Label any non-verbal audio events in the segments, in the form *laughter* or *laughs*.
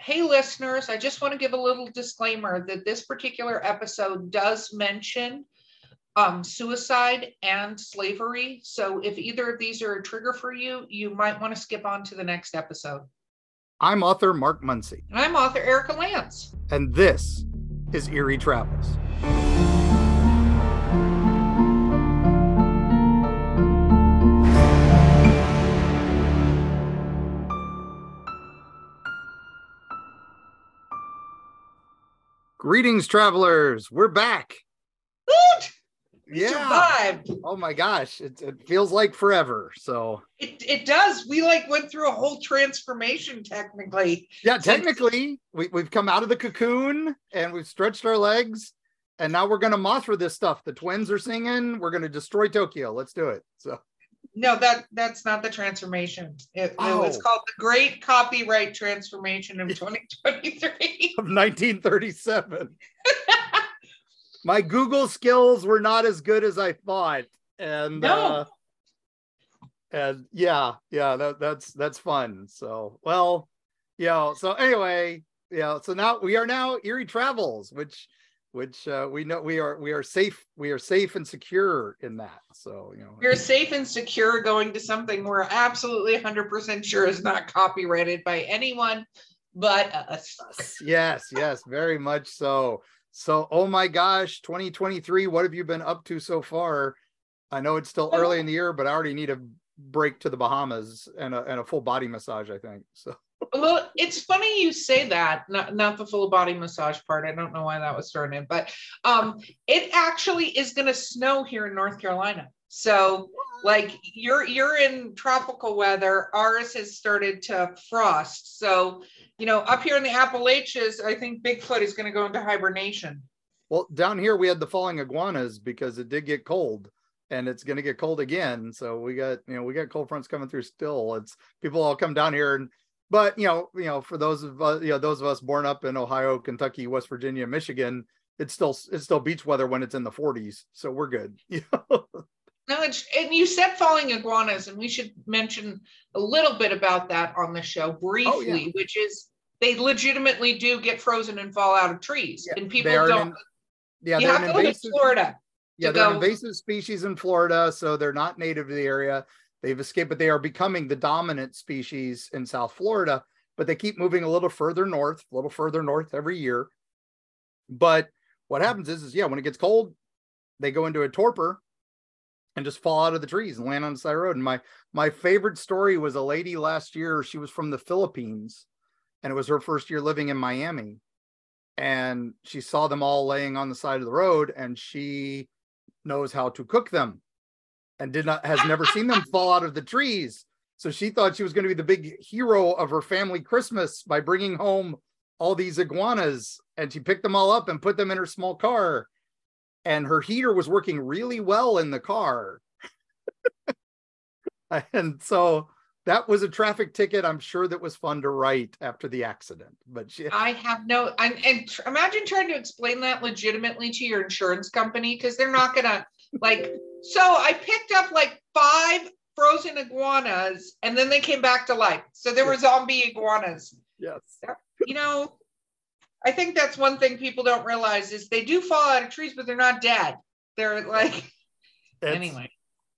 hey, listeners, I just want to give a little disclaimer that this particular episode does mention um, suicide and slavery. So if either of these are a trigger for you, you might want to skip on to the next episode. I'm author Mark Muncy. And I'm author Erika Lance. And this is Eerie Travels. Greetings, travelers. We're back. Yeah. Survived. Oh my gosh. It, it feels like forever. So, It, it does. We like went through a whole transformation technically. yeah, technically, we, we've come out of the cocoon and we've stretched our legs. And now we're going to Mothra this stuff. The twins are singing. We're going to destroy Tokyo. Let's do it. So, No, that that's not the transformation. It, it was Oh. called the Great Copyright Transformation of *laughs* 2023. of 1937. *laughs* My Google skills were not as good as I thought. And, No. uh, and yeah, yeah, that, that's that's fun. So, well, yeah. So anyway, yeah. So now we are now Eerie Travels, which which uh, we know we are we are safe we are safe and secure in that. So you know, You're safe and secure going to something we're absolutely 100% sure is not copyrighted by anyone but us. yes, yes, very much so. So, oh my gosh, 2023, what have you been up to so far? I know it's still early in the year, but I already need a break to the Bahamas and a, and a full body massage, I think. So, Well, it's funny you say that, not, not the full body massage part. I don't know why that was thrown in, but um, it actually is going to snow here in North Carolina. So, like you're you're in tropical weather. Ours has started to frost. So, you know, up here in the Appalachians, I think Bigfoot is going to go into hibernation. well, down here we had the falling iguanas because it did get cold and it's going to get cold again. So, we got, you know, we got cold fronts coming through still. It's people all come down here and but you know, you know, for those of us, you know, those of us born up in Ohio, Kentucky, West Virginia, Michigan, it's still it's still beach weather when it's in the 40s. So we're good. *laughs* You know? No, it's, and you said falling iguanas, and we should mention a little bit about that on the show briefly, oh, which is they legitimately do get frozen and fall out of trees, Yeah, and people don't. an- yeah, you they're have to live in invasive. Florida. Yeah, they're go- invasive species in Florida, so they're not native to the area. They've escaped, but they are becoming the dominant species in South Florida. But they keep moving a little further north, a little further north every year. But what happens is, is yeah, when it gets cold, they go into a torpor and just fall out of the trees and land on the side of the road. And my my favorite story was a lady last year. She was from the Philippines, and it was her first year living in Miami. And she saw them all laying on the side of the road, and she knows how to cook them and did not has never seen them fall out of the trees. So she thought she was going to be the big hero of her family christmas by bringing home all these iguanas and she picked them all up and put them in her small car. And her heater was working really well in the car. *laughs* And so that was a traffic ticket i'm sure that was fun to write after the accident but she I have no, and, and imagine trying to explain that legitimately to your insurance company because they're not gonna like. So I picked up like five frozen iguanas, and then they came back to life. So there were zombie iguanas. yes you know, I think that's one thing people don't realize is they do fall out of trees, but they're not dead. They're like It's- anyway.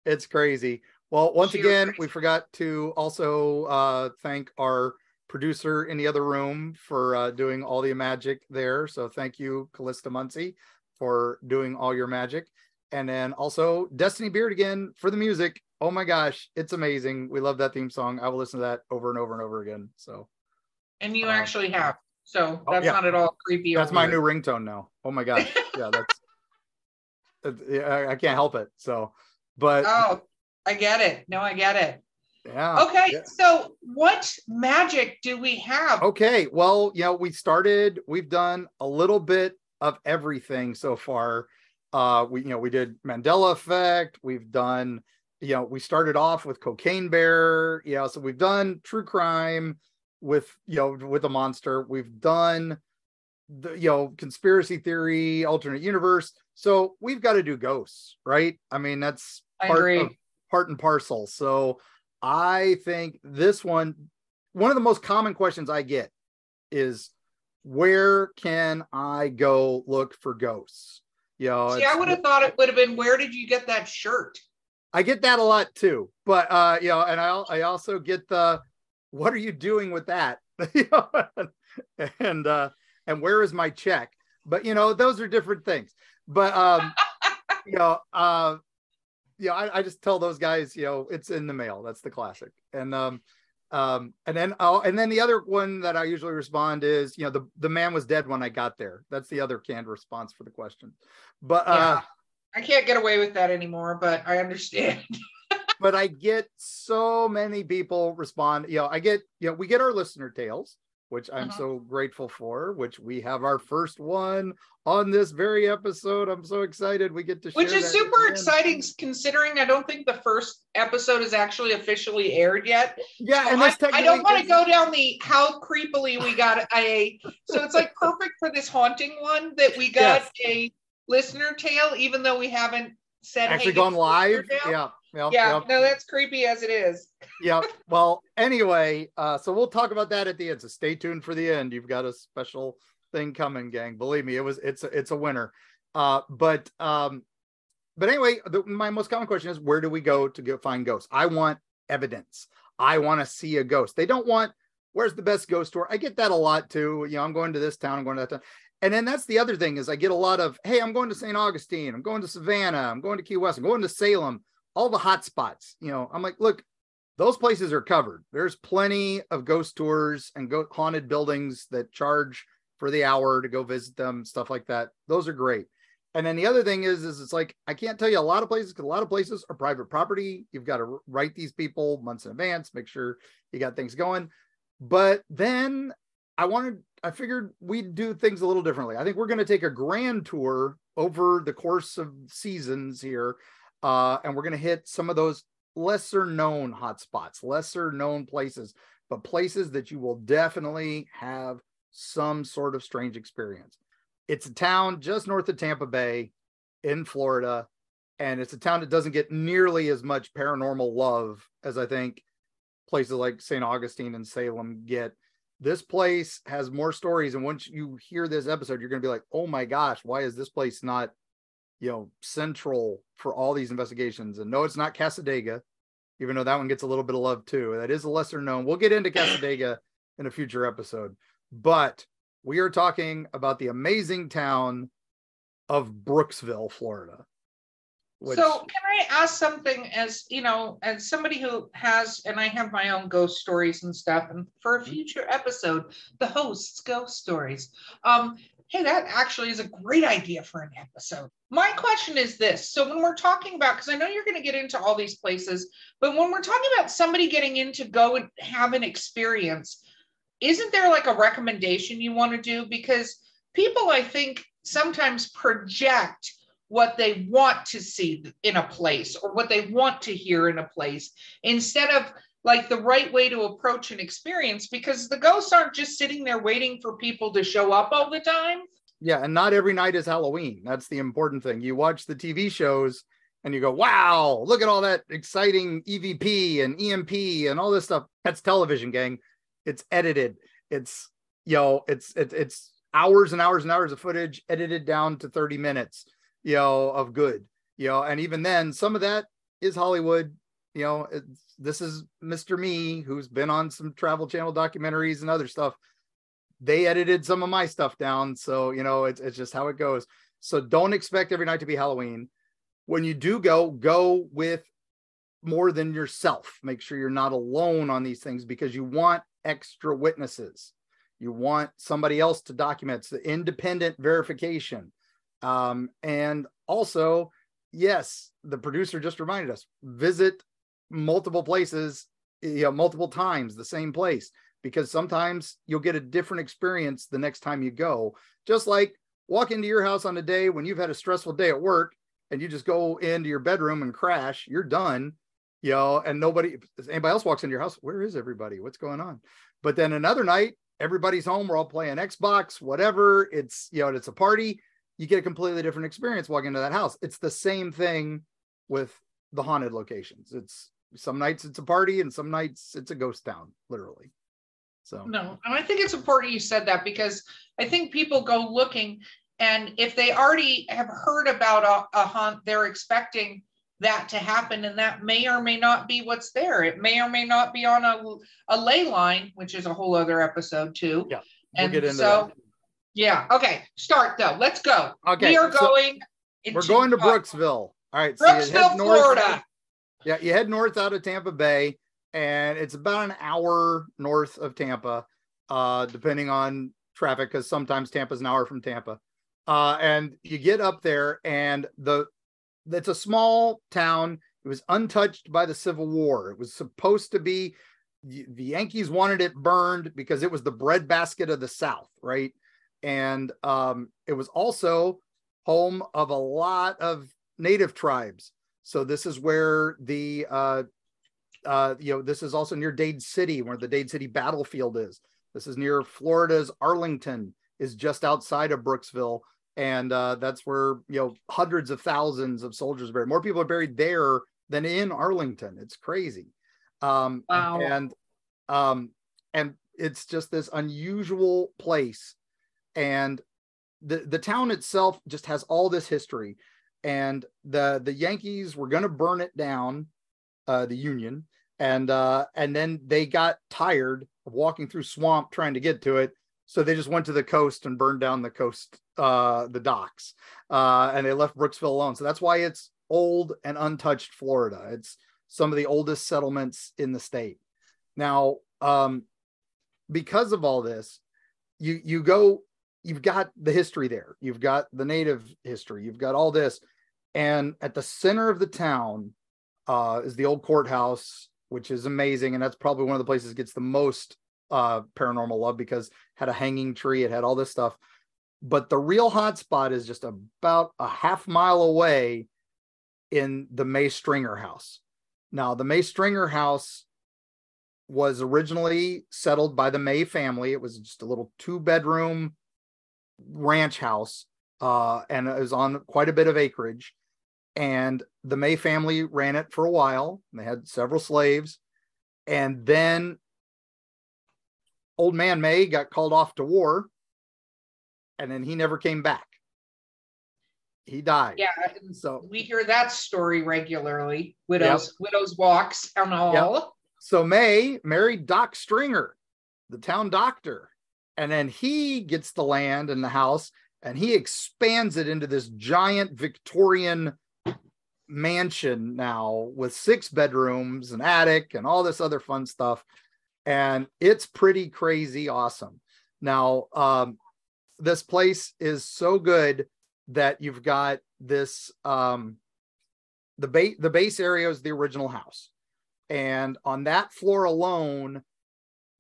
It's crazy. Well, once Sheer again, crazy. we forgot to also uh, thank our producer in the other room for uh, doing all the magic there. So thank you, Calista Muncy, for doing all your magic. And then also Destini Beard again for the music. Oh my gosh, it's amazing. We love that theme song. I will listen to that over and over and over again. So And you Uh, actually have. So oh, that's yeah. not at all creepy. that's my weird. new ringtone now. Oh my gosh. *laughs* Yeah, that's, yeah, I- I can't help it. So, but Oh, I get it. No, I get it. yeah. Okay, yeah. so what magic do we have? Okay, well, you know, we started, we've done a little bit of everything so far. Uh, we, you know, we did Mandela effect, we've done, you know, we started off with cocaine bear, you know, so we've done true crime with, you know, with a monster, we've done the, you know, conspiracy theory, alternate universe. So we've got to do ghosts, right? I mean, that's I part agree. of part and parcel. So I think this one, one of the most common questions I get is where can I go look for ghosts? You know, See, I would have thought it would have been where did you get that shirt? I get that a lot too, but uh, you know, and I I also get the what are you doing with that? *laughs* and uh, and where is my check? But you know, those are different things. But um, *laughs* you know, uh, you know, I, I just tell those guys, you know, it's in the mail. That's the classic. And um, um, and then oh, and then the other one that I usually respond is, you know, the the man was dead when I got there. That's the other canned response for the question. But uh. I can't get away with that anymore, but I understand. *laughs* but I get so many people respond. You know, I get, you know, we get our listener tales, which I'm uh-huh. so grateful for, which we have our first one on this very episode. I'm so excited we get to Which is super exciting considering I don't think the first episode is actually officially aired yet. Yeah, so and I, I, don't want to go down the how creepily we got a so it's like perfect for this haunting one that we got yes. a listener tale, even though we haven't said actually hey, gone live. Yeah. Yep, yeah, yep. no, that's creepy as it is. yeah. *laughs* Well, anyway, uh, so we'll talk about that at the end. So stay tuned for the end. You've got a special thing coming, gang. Believe me, it was it's a, it's a winner. Uh, but um, but anyway, the, my most common question is where do we go to go find ghosts? I want evidence. I want to see a ghost. They don't want where's the best ghost tour. I get that a lot too. You know, I'm going to this town, I'm going to that town. And then that's the other thing is I get a lot of, hey, I'm going to St. Augustine, I'm going to Savannah, I'm going to Key West, I'm going to Salem all the hot spots. You know, I'm like, look, those places are covered. There's plenty of ghost tours and go- haunted buildings that charge for the hour to go visit them, stuff like that. Those are great. And then the other thing is, is it's like I can't tell you a lot of places because a lot of places are private property. You've got to write these people months in advance, make sure you got things going. But then I wanted, I figured we'd do things a little differently. I think we're going to take a grand tour over the course of seasons here uh, and we're going to hit some of those lesser known hotspots, lesser known places, but places that you will definitely have some sort of strange experience. It's a town just north of Tampa Bay in Florida, and it's a town that doesn't get nearly as much paranormal love as I think places like St. Augustine and Salem get. This place has more stories, and once you hear this episode, you're going to be like, "Oh my gosh, why is this place not you know central for all these investigations. And no it's not cassadaga even though that one gets a little bit of love too. That is a lesser known. We'll get into *coughs* cassadaga in a future episode. But we are talking about the amazing town of brooksville florida which... so can i ask something as you know as somebody who has and i have my own ghost stories and stuff and for a mm-hmm. future episode the hosts ghost stories. Um hey, that actually is a great idea for an episode. My question is this. So, when we're talking about, because I know you're going to get into all these places, but when we're talking about somebody getting in to go and have an experience, isn't there like a recommendation you want to do? Because people, I think, sometimes project what they want to see in a place or what they want to hear in a place instead of like the right way to approach an experience because the ghosts aren't just sitting there waiting for people to show up all the time. Yeah, and not every night is Halloween. That's the important thing. You watch the TV shows and you go, "Wow, look at all that exciting EVP and EMP and all this stuff." That's television, gang. It's edited. It's you know, it's it's it's hours and hours and hours of footage edited down to 30 minutes, you know, of good. You know, and even then some of that is Hollywood you know, this is Mr. Me, who's been on some Travel Channel documentaries and other stuff. They edited some of my stuff down. So, you know, it's, it's just how it goes. So don't expect every night to be Halloween. When you do go, go with more than yourself. Make sure you're not alone on these things because you want extra witnesses. You want somebody else to document the independent verification. Um, and also, yes, the producer just reminded us visit multiple places, you know, multiple times the same place because sometimes you'll get a different experience the next time you go. Just like walk into your house on a day when you've had a stressful day at work and you just go into your bedroom and crash, you're done, you know, and nobody, anybody else walks into your house, where is everybody? What's going on? But then another night, everybody's home, we're all playing Xbox, whatever. It's, you know, it's a party. You get a completely different experience walking into that house. It's the same thing with the haunted locations. It's some nights it's a party and some nights it's a ghost town, literally. So No, and I think it's important you said that because I think people go looking and if they already have heard about a, a hunt, they're expecting that to happen and that may or may not be what's there. It may or may not be on a, a ley line, which is a whole other episode too. Yeah, we'll and so, that. yeah, okay, start though. Let's go. Okay, we are so going. we're going to Brooksville. All right. so Brooksville, north- Florida. Yeah, you head north out of Tampa Bay, and it's about an hour north of Tampa, uh, depending on traffic, because sometimes Tampa's an hour from Tampa. Uh, and you get up there, and the it's a small town. It was untouched by the Civil War. It was supposed to be the Yankees wanted it burned because it was the breadbasket of the South, right? And um, it was also home of a lot of native tribes. So this is where the uh, uh, you know this is also near Dade City, where the Dade City battlefield is. This is near Florida's Arlington, is just outside of Brooksville, and uh, that's where you know hundreds of thousands of soldiers are buried. More people are buried there than in Arlington. It's crazy. Um, Wow. And um, and it's just this unusual place, and the the town itself just has all this history and the the yankees were going to burn it down uh the union and uh and then they got tired of walking through swamp trying to get to it. So they just went to the coast and burned down the coast uh the docks uh and they left brooksville alone. So that's why it's old and untouched florida. It's some of the oldest settlements in the state. Now um because of all this you you go you've got the history there. You've got the native history. You've got all this. And at the center of the town uh, is the old courthouse which is amazing and that's probably one of the places that gets the most uh, paranormal love because it had a hanging tree it had all this stuff. But the real hot spot is just about a half mile away in the may stringer house. Now the may stringer house was originally settled by the may family. It was just a little two bedroom ranch house uh, and it was on quite a bit of acreage. And the May family ran it for a while. They had several slaves. And then old man May got called off to war. And then he never came back. He died. Yeah, So we hear that story regularly. Widows, widows walks and all. so May married Doc Stringer, the town doctor. And then he gets the land and the house and he expands it into this giant Victorian mansion now with six bedrooms, an attic, and all this other fun stuff. And it's pretty crazy awesome. Now, um, this place is so good that you've got this um, the base the base area is the original house. And on that floor alone,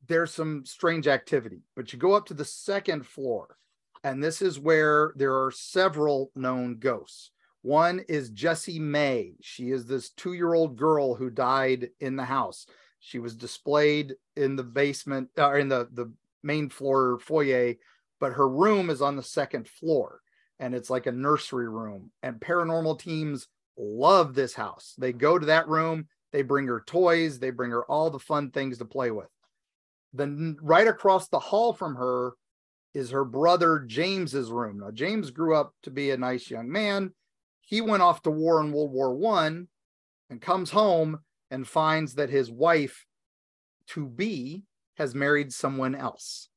there's some strange activity. But you go up to the second floor, and this is where there are several known ghosts. One is Jessie May. She is this two year old girl who died in the house. She was displayed in the basement or in the, the main floor foyer, but her room is on the second floor and it's like a nursery room. And paranormal teams love this house. They go to that room, they bring her toys, they bring her all the fun things to play with. Then, right across the hall from her is her brother James's room. Now, James grew up to be a nice young man. He went off to war in World War One and comes home and finds that his wife to be has married someone else.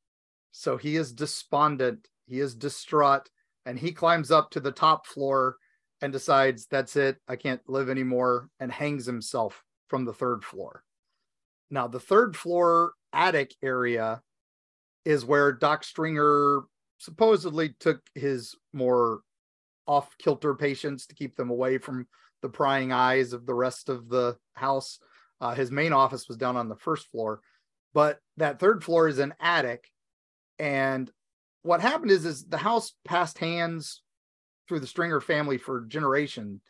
So he is despondent, he is distraught, and he climbs up to the top floor and decides that's it, I can't live anymore, and hangs himself from the third floor. Now, the third floor attic area is where Doc Stringer supposedly took his more off kilter patients to keep them away from the prying eyes of the rest of the house. Uh, his main office was down on the first floor, but that third floor is an attic. And what happened is, is the house passed hands through the Stringer family for generation.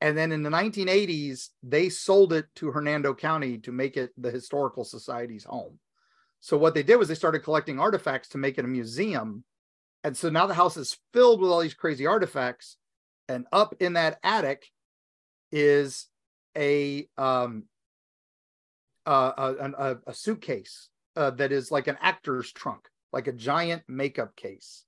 And then in the 1980s, they sold it to Hernando County to make it the Historical Society's home. So what they did was they started collecting artifacts to make it a museum. And so now the house is filled with all these crazy artifacts. And up in that attic is a um uh, a, a, a suitcase uh, that is like an actor's trunk, like a giant makeup case.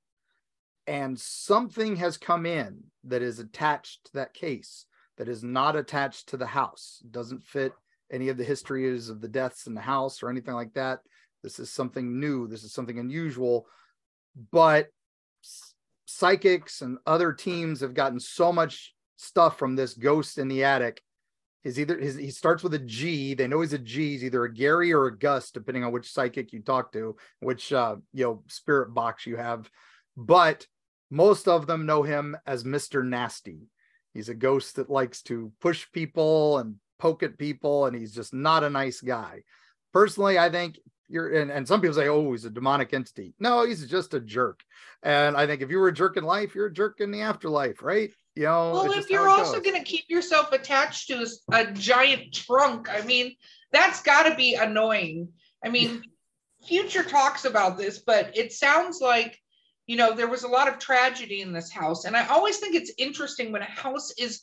And something has come in that is attached to that case that is not attached to the house, doesn't fit any of the histories of the deaths in the house or anything like that. This is something new. This is something unusual. But psychics and other teams have gotten so much stuff from this ghost in the attic. Is either his, he starts with a G. They know he's a G. He's either a Gary or a Gus, depending on which psychic you talk to, which uh, you know spirit box you have. But most of them know him as Mister Nasty. He's a ghost that likes to push people and poke at people, and he's just not a nice guy. Personally, I think you're and, and some people say, oh, he's a demonic entity. No, he's just a jerk. And I think if you were a jerk in life, you're a jerk in the afterlife, right? You know, well, if you're also going to keep yourself attached to a, a giant trunk, I mean, that's got to be annoying. I mean, future talks about this, but it sounds like you know there was a lot of tragedy in this house and i always think it's interesting when a house is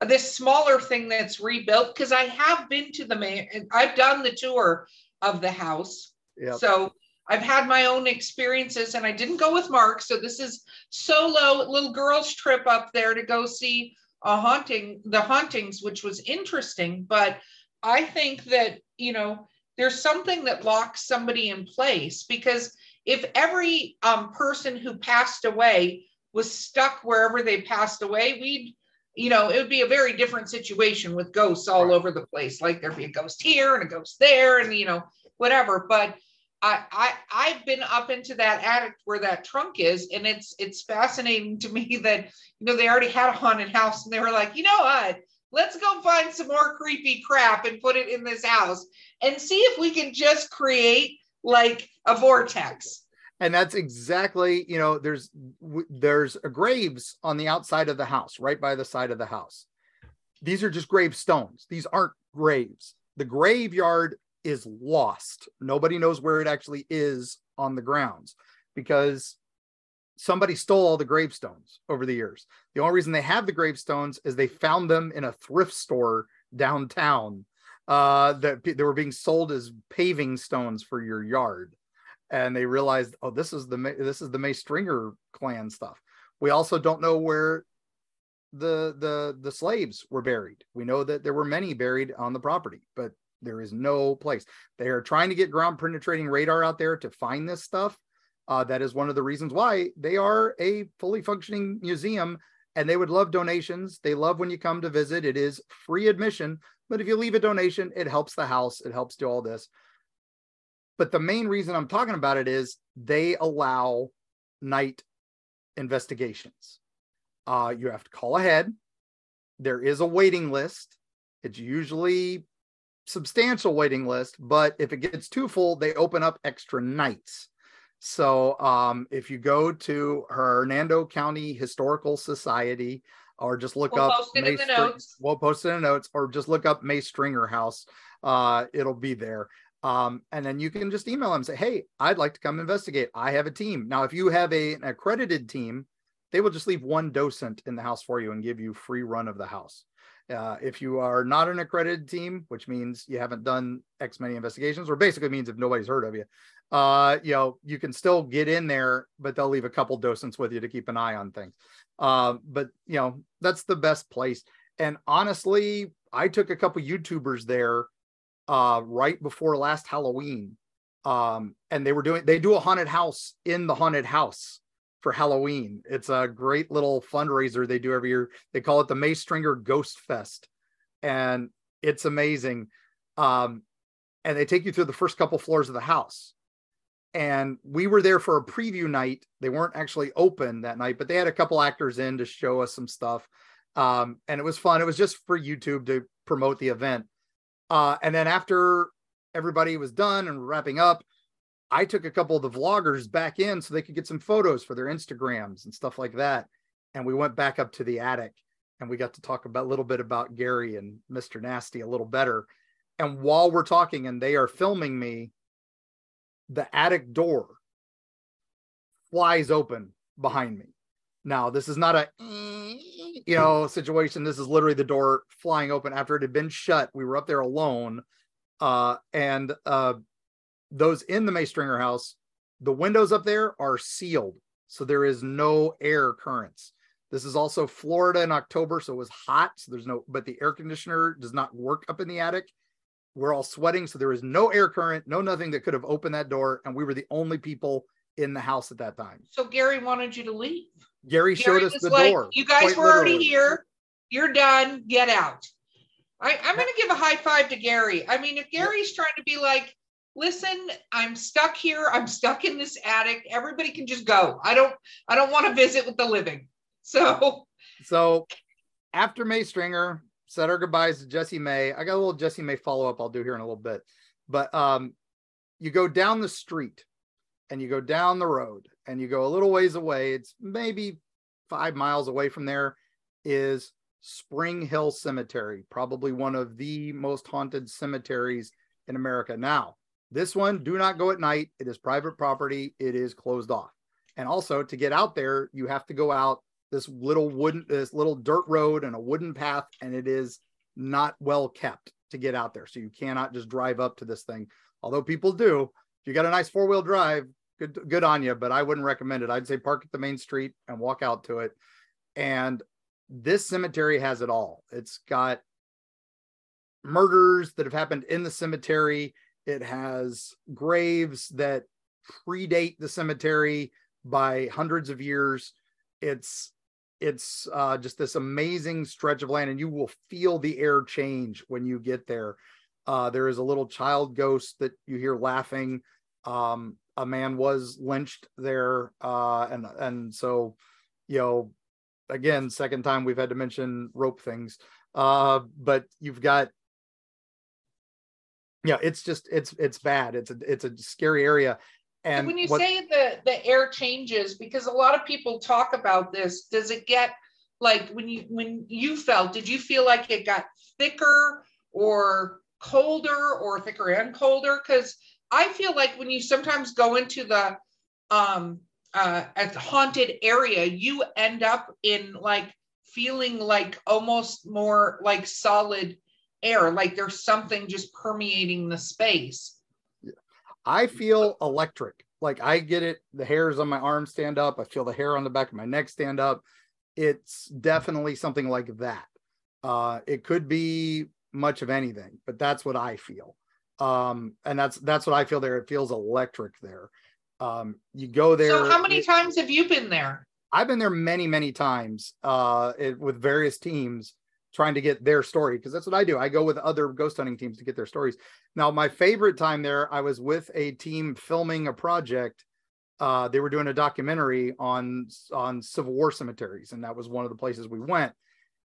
this smaller thing that's rebuilt because i have been to the main i've done the tour of the house. Yep. So I've had my own experiences and I didn't go with Mark. So this is solo little girls trip up there to go see a haunting, the hauntings, which was interesting. But I think that, you know, there's something that locks somebody in place because if every um, person who passed away was stuck wherever they passed away, we'd you know, it would be a very different situation with ghosts all over the place. Like there'd be a ghost here and a ghost there, and you know, whatever. But I, I I've been up into that attic where that trunk is, and it's it's fascinating to me that you know they already had a haunted house, and they were like, you know what? Let's go find some more creepy crap and put it in this house and see if we can just create like a vortex. And that's exactly you know there's there's graves on the outside of the house right by the side of the house. These are just gravestones these aren't graves. The graveyard is lost nobody knows where it actually is on the grounds because somebody stole all the gravestones over the years the only reason they have the gravestones is they found them in a thrift store downtown uh, that they were being sold as paving stones for your yard and they realized, oh, this is the this is the May Stringer clan stuff. We also don't know where the the the slaves were buried. We know that there were many buried on the property, but there is no place. They are trying to get ground penetrating radar out there to find this stuff. Uh, that is one of the reasons why they are a fully functioning museum and they would love donations. They love when you come to visit. It is free admission, but if you leave a donation, it helps the house. It helps do all this. But the main reason I'm talking about it is they allow night investigations. Uh, you have to call ahead. There is a waiting list. It's usually substantial waiting list, but if it gets too full, they open up extra nights. So um, if you go to Hernando County Historical Society, or just look we'll up May notes. We'll post it in the notes, or just look up May Stringer House. Uh, it'll be there. Um, and then you can just email them and say, Hey, I'd like to come investigate. I have a team. Now, if you have a, an accredited team, they will just leave one docent in the house for you and give you free run of the house. Uh, if you are not an accredited team, which means you haven't done X many investigations, or basically means if nobody's heard of you, uh, you know, you can still get in there, but they'll leave a couple docents with you to keep an eye on things. Uh, but you know, that's the best place. And honestly, I took a couple YouTubers there uh, right before last Halloween. Um, and they were doing, they do a haunted house in the haunted house for Halloween. It's a great little fundraiser they do every year. They call it the May Stringer Ghost Fest. And it's amazing. Um, and they take you through the first couple floors of the house. And we were there for a preview night. They weren't actually open that night, but they had a couple actors in to show us some stuff. Um, and it was fun. It was just for YouTube to promote the event. Uh, and then after everybody was done and wrapping up, I took a couple of the vloggers back in so they could get some photos for their Instagrams and stuff like that. And we went back up to the attic and we got to talk about a little bit about Gary and Mr. Nasty a little better. And while we're talking and they are filming me, the attic door flies open behind me. Now, this is not a you know situation. This is literally the door flying open after it had been shut. We were up there alone, uh, and uh, those in the May Stringer house, the windows up there are sealed, so there is no air currents. This is also Florida in October, so it was hot. So there's no, but the air conditioner does not work up in the attic. We're all sweating, so there is no air current, no nothing that could have opened that door, and we were the only people in the house at that time. So Gary wanted you to leave. Gary, Gary showed us the like, door. You guys were literally. already here. You're done. Get out. I, am going to give a high five to Gary. I mean, if Gary's trying to be like, listen, I'm stuck here. I'm stuck in this attic. Everybody can just go. I don't. I don't want to visit with the living. *laughs* So. So, after May Stringer said our goodbyes to Jessie May, I got a little Jessie May follow up. I'll do here in a little bit, but um, you go down the street and you go down the road and you go a little ways away. It's maybe five miles away from there. Is Spring Hill Cemetery, probably one of the most haunted cemeteries in America. Now, this one, do not go at night. It is private property, it is closed off. And also, to get out there, you have to go out this little wooden, this little dirt road and a wooden path, and it is not well kept to get out there. So you cannot just drive up to this thing. Although people do, if you got a nice four wheel drive, good good on you. But I wouldn't recommend it. I'd say park at the main street and walk out to it. And this cemetery has it all. It's got murders that have happened in the cemetery. It has graves that predate the cemetery by hundreds of years. It's it's uh, just this amazing stretch of land, and you will feel the air change when you get there. Uh, there is a little child ghost that you hear laughing. Um, a man was lynched there, uh, and and so you know again, second time we've had to mention rope things. Uh, but you've got yeah, it's just it's it's bad. It's a it's a scary area. And when you what, say the the air changes, because a lot of people talk about this, does it get like when you when you felt, did you feel like it got thicker or colder or thicker and colder? Because I feel like when you sometimes go into the um uh, a haunted area, you end up in like feeling like almost more like solid air, like there's something just permeating the space. I feel electric. Like I get it. The hairs on my arms stand up. I feel the hair on the back of my neck stand up. It's definitely something like that. Uh, it could be much of anything, but that's what I feel. Um, and that's that's what I feel there. It feels electric there. Um, you go there. So how many it, times have you been there? I've been there many, many times uh, it, with various teams trying to get their story because that's what I do. I go with other ghost hunting teams to get their stories. Now, my favorite time there, I was with a team filming a project. Uh, they were doing a documentary on on Civil War cemeteries, and that was one of the places we went.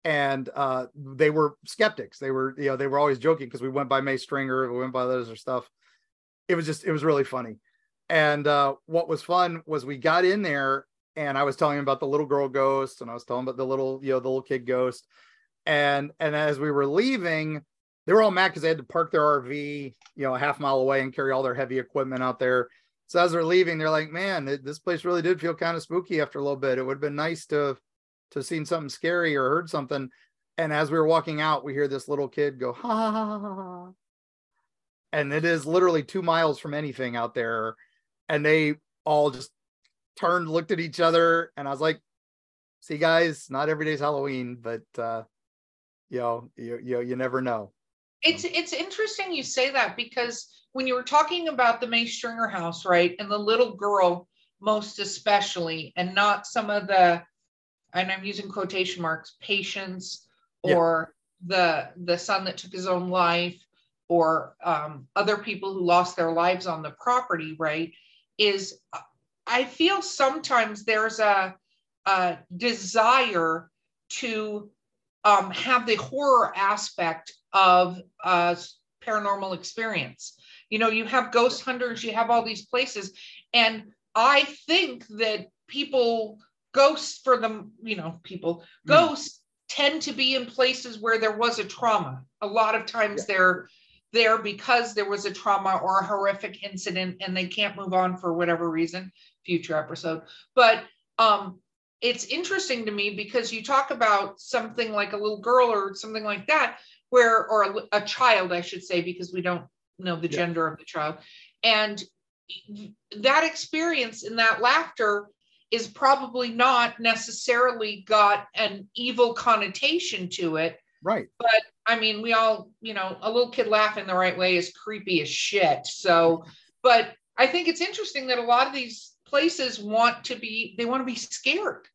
And uh, they were skeptics. They were, you know, they were always joking because we went by May Stringer, we went by those other stuff. It was just, it was really funny. And uh, what was fun was we got in there and I was telling him about the little girl ghost and I was telling about the little, you know, the little kid ghost. And and as we were leaving, they were all mad because they had to park their RV, you know, a half mile away and carry all their heavy equipment out there. So as they're leaving, they're like, "Man, this place really did feel kind of spooky after a little bit. It would have been nice to to seen something scary or heard something." And as we were walking out, we hear this little kid go, "Ha ha ha ha!" ha. And it is literally two miles from anything out there and they all just turned, looked at each other, and I was like, "See, guys, not every day's Halloween, but uh, you know, you you you never know." It's it's interesting you say that because when you were talking about the May Stringer house, right, and the little girl most especially, and not some of the, and I'm using quotation marks, patients or yeah. the the son that took his own life or um, other people who lost their lives on the property, right? is I feel sometimes there's a, a desire to um, have the horror aspect of a paranormal experience. You know, you have ghost hunters, you have all these places, and I think that people, ghosts for them, you know, people, mm. ghosts tend to be in places where there was a trauma. A lot of times yeah. they're there because there was a trauma or a horrific incident and they can't move on for whatever reason future episode but um it's interesting to me because you talk about something like a little girl or something like that where or a, a child i should say because we don't know the yeah. gender of the child And that experience and that laughter is probably not necessarily got an evil connotation to it. Right. But I mean, we all, you know, a little kid laughing the right way is creepy as shit. So, *laughs* but I think it's interesting that a lot of these places want to be, they want to be scared,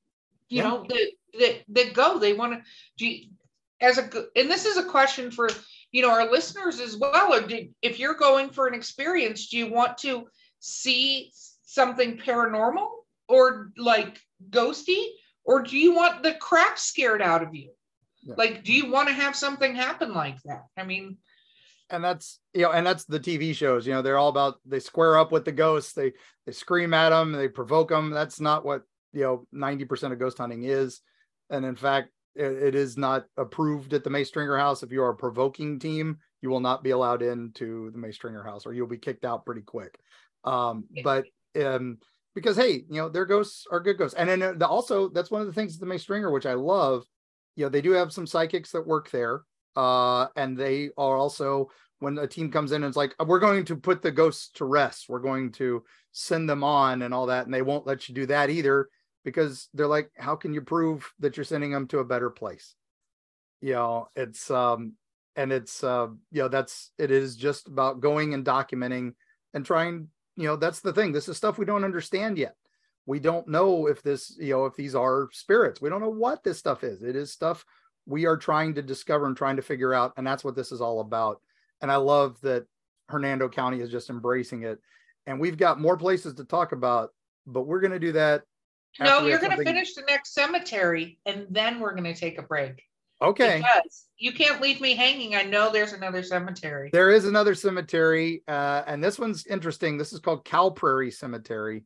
you yeah. know, that, that, that go, they want to, do you, as a, and this is a question for, you know, our listeners as well. Or did, if you're going for an experience, do you want to see something paranormal or like ghosty or do you want the crap scared out of you yeah. like do you want to have something happen like that i mean and that's you know and that's the tv shows you know they're all about they square up with the ghosts they they scream at them they provoke them that's not what you know 90% of ghost hunting is. And in fact it, it is not approved at the May Stringer house. If you are a provoking team you will not be allowed into the May Stringer house or you'll be kicked out pretty quick. Um, but um, because hey, you know, their ghosts are good ghosts, and then uh, also that's one of the things the May Stringer, which I love. You know, they do have some psychics that work there, uh, and they are also when a team comes in and it's like, we're going to put the ghosts to rest, we're going to send them on and all that, and they won't let you do that either because they're like, how can you prove that you're sending them to a better place? You know, it's um, and it's uh, you know, that's it is just about going and documenting and trying you know that's the thing. This is stuff we don't understand yet. We don't know if this you know if these are spirits. We don't know what this stuff is. It is stuff we are trying to discover and trying to figure out and that's what this is all about and i love that hernando county is just embracing it and we've got more places to talk about but we're going to do that no you're going to finish the next cemetery and then we're going to take a break Okay. Because you can't leave me hanging. I know there's another cemetery. There is another cemetery, uh, and this one's interesting. This is called Cow Prairie Cemetery,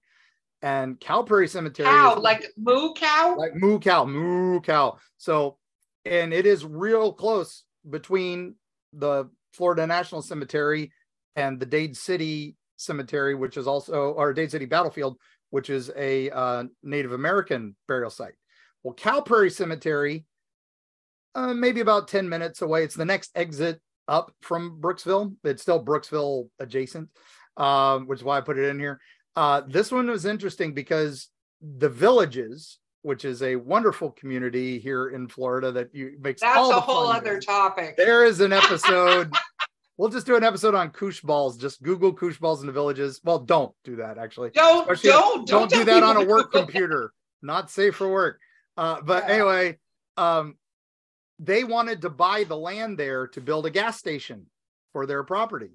and Cow Prairie Cemetery. Cow, is, like moo cow. Like moo cow, moo cow. So, and it is real close between the Florida National Cemetery and the Dade City Cemetery, which is also or Dade City Battlefield, which is a uh, Native American burial site. Well, Cow Prairie Cemetery uh, maybe about 10 minutes away. It's the next exit up from Brooksville. It's still Brooksville adjacent, um, which is why I put it in here. Uh, this one was interesting because the villages, which is a wonderful community here in Florida that you makes that's a whole other topic. There is an episode. *laughs* we'll just do an episode on koosh balls. Just Google koosh balls in the villages. Well, don't do that actually. Don't don't, don't don't do that on a work computer. Not safe for work. Uh, but yeah. anyway, um, they wanted to buy the land there to build a gas station for their property.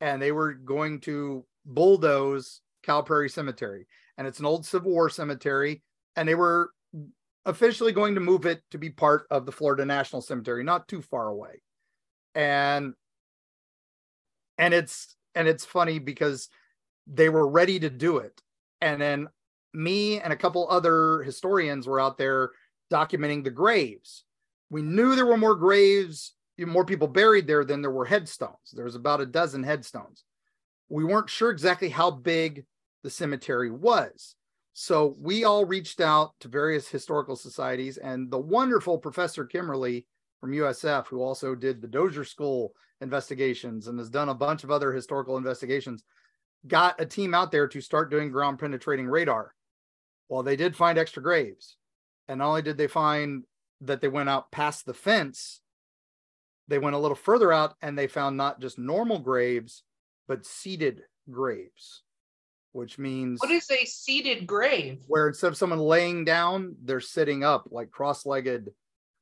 And they were going to bulldoze Cow Prairie Cemetery. And it's an old Civil War cemetery. And they were officially going to move it to be part of the Florida National Cemetery, not too far away. And and it's and it's funny because they were ready to do it. And then me and a couple other historians were out there documenting the graves we knew there were more graves, more people buried there than there were headstones. There was about a dozen headstones. We weren't sure exactly how big the cemetery was. So we all reached out to various historical societies, and the wonderful Professor Kimmerle from USF, who also did the Dozier School investigations and has done a bunch of other historical investigations, got a team out there to start doing ground penetrating radar. Well, they did find extra graves. And not only did they find that they went out past the fence, they went a little further out and they found not just normal graves, but seated graves, which means what is a seated grave? Where instead of someone laying down, they're sitting up like cross legged.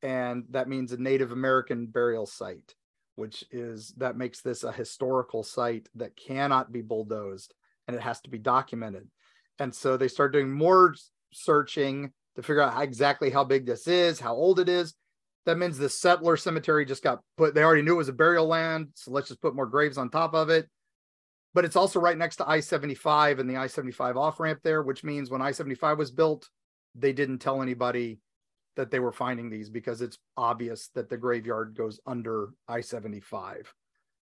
And that means a Native American burial site, which is that makes this a historical site that cannot be bulldozed and it has to be documented. And so they start doing more searching to figure out how, exactly how big this is, how old it is. That means the settler cemetery just got put, they already knew it was a burial land. So let's just put more graves on top of it. But it's also right next to I 75 and the I 75 off ramp there, which means when I 75 was built, they didn't tell anybody that they were finding these because it's obvious that the graveyard goes under I 75.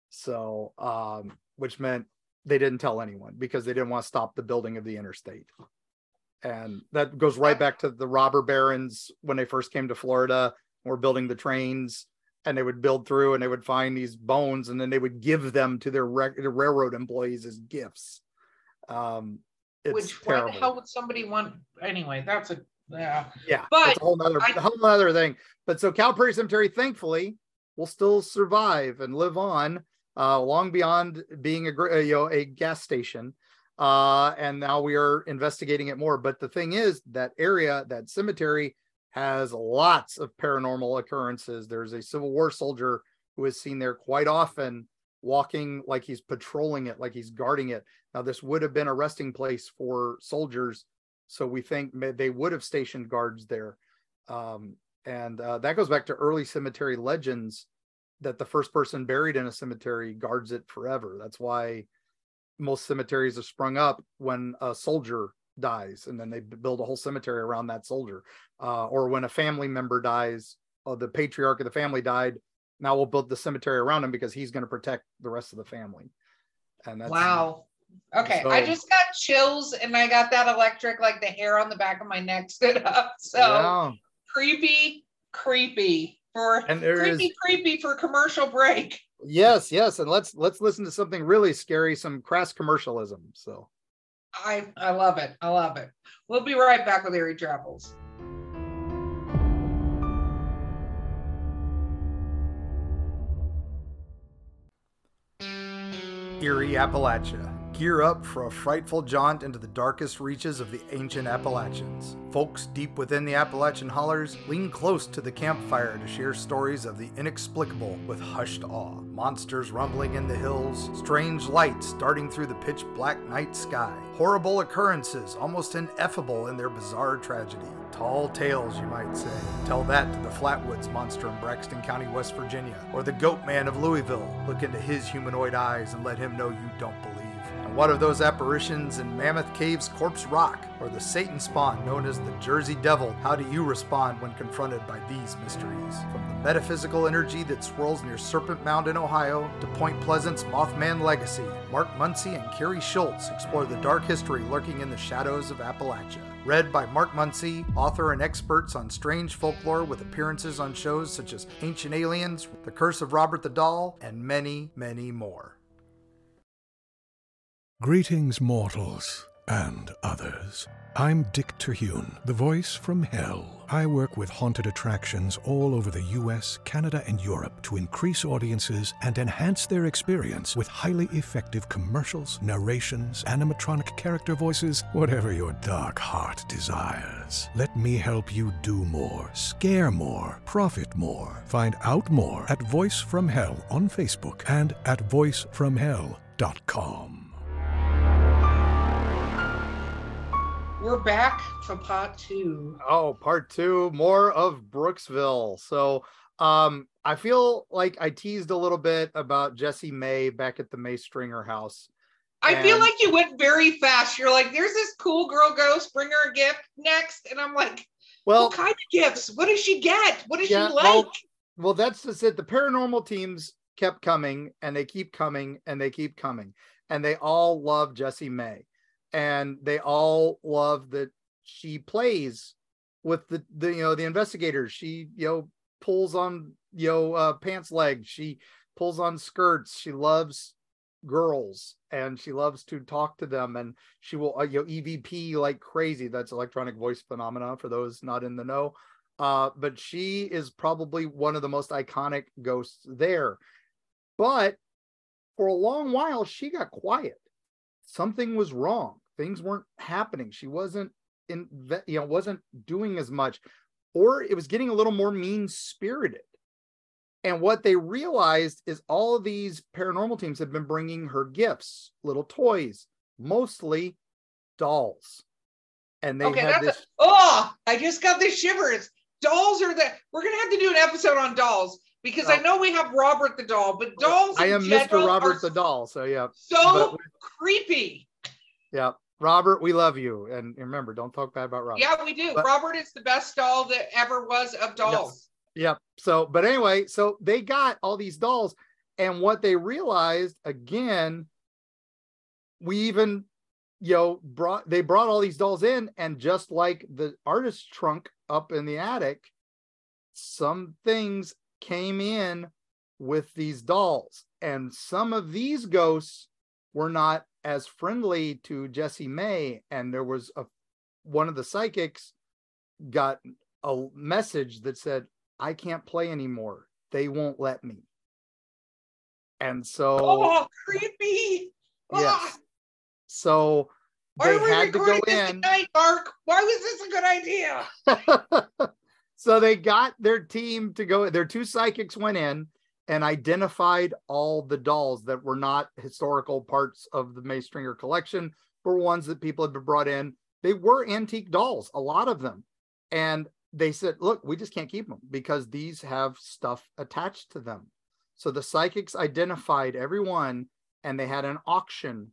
So, um, which meant they didn't tell anyone because they didn't want to stop the building of the interstate and that goes right back to the robber barons when they first came to Florida. Were building the trains, and they would build through and they would find these bones and then they would give them to their, re- their railroad employees as gifts. Um, it's Which terrible. why the hell would somebody want anyway? That's a yeah. Yeah, But a whole other whole other thing. But so Cow Prairie Cemetery, thankfully, will still survive and live on uh, long beyond being a uh, you know a gas station. Uh, and now we are investigating it more. But the thing is, that area, that cemetery, has lots of paranormal occurrences. There's a Civil War soldier who is seen there quite often, walking like he's patrolling it, like he's guarding it. Now, this would have been a resting place for soldiers so we think they would have stationed guards there. Um, and uh, that goes back to early cemetery legends that the first person buried in a cemetery guards it forever. That's why most cemeteries are sprung up when a soldier dies and then they build a whole cemetery around that soldier. Uh, or when a family member dies, or the patriarch of the family died, now we'll build the cemetery around him because he's going to protect the rest of the family. And that's wow. Okay, I just got chills and I got that electric, like the hair on the back of my neck stood up. *laughs* So Yeah. creepy, creepy for And there is creepy, creepy for commercial break. Yes, yes, and let's let's listen to something really scary, some crass commercialism. So I I love it. I love it. We'll be right back with Eerie Travels. Eerie, Appalachia. Gear up for a frightful jaunt into the darkest reaches of the ancient Appalachians. Folks deep within the Appalachian hollers lean close to the campfire to share stories of the inexplicable with hushed awe. Monsters rumbling in the hills, strange lights darting through the pitch black night sky, horrible occurrences almost ineffable in their bizarre tragedy. Tall tales, you might say. Tell that to the Flatwoods monster in Braxton County, West Virginia, or the Goat Man of Louisville. Look into his humanoid eyes and let him know you don't believe. What of those apparitions in Mammoth Cave's Corpse Rock, or the Satan spawn known as the Jersey Devil? How do you respond when confronted by these mysteries? From the metaphysical energy that swirls near Serpent Mound in Ohio to Point Pleasant's Mothman legacy, Mark Muncy and Carrie Schultz explore the dark history lurking in the shadows of Appalachia. Read by Mark Muncy, author and experts on strange folklore with appearances on shows such as Ancient Aliens, The Curse of Robert the Doll, and many, many more. Greetings, mortals and others. I'm Dick Terhune, the voice from hell. I work with haunted attractions all over the US, Canada, and Europe to increase audiences and enhance their experience with highly effective commercials, narrations, animatronic character voices, whatever your dark heart desires. Let me help you do more, scare more, profit more. Find out more at Voice from Hell on Facebook and at voicefromhell.com. We're back for part two. Oh, part two, more of Brooksville. So um I feel like I teased a little bit about Jessie May back at the May Stringer house. I feel like you went very fast. You're like, there's this cool girl ghost, bring her a gift next. And I'm like, Well, what kind of gifts? What does she get? What does Yeah, she like? well, well, that's just it. The paranormal teams kept coming and they keep coming and they keep coming. And they all love Jessie May. And they all love that she plays with the, the you know the investigators. She you know pulls on you know uh, pants legs. She pulls on skirts. She loves girls and she loves to talk to them and she will uh, you know EVP like crazy. That's electronic voice phenomena for those not in the know uh, but she is probably one of the most iconic ghosts there. But for a long while, she got quiet. Something was wrong. Things weren't happening. She wasn't in, you know, wasn't doing as much, or it was getting a little more mean spirited. And what they realized is all of these paranormal teams have been bringing her gifts, little toys, mostly dolls. And they okay, had this. a, oh, I just got the shivers. Dolls are the we're gonna have to do an episode on dolls because I Oh. know we have Robert the doll, but dolls. I am Mr. Robert the doll. So yeah, So but- creepy. yeah, Robert, we love you, and remember, don't talk bad about Robert. Yeah, we do. But- Robert is the best doll that ever was of dolls. Yep. So, but anyway, so they got all these dolls, and what they realized again, we even, you know, brought they brought all these dolls in, and just like the artist trunk up in the attic, some things came in with these dolls, and some of these ghosts were not as friendly to Jessie May, and there was a one of the psychics got a message that said, "I can't play anymore. They won't let me." And so, oh, creepy! yes, Ah, so why they are we had to go in. tonight, Mark? Why was this a good idea? *laughs* so they got their team to go their two psychics went in and identified all the dolls that were not historical parts of the May Stringer collection were ones that people had been brought in. They were antique dolls a lot of them. And they said look we just can't keep them because these have stuff attached to them. So the psychics identified everyone and they had an auction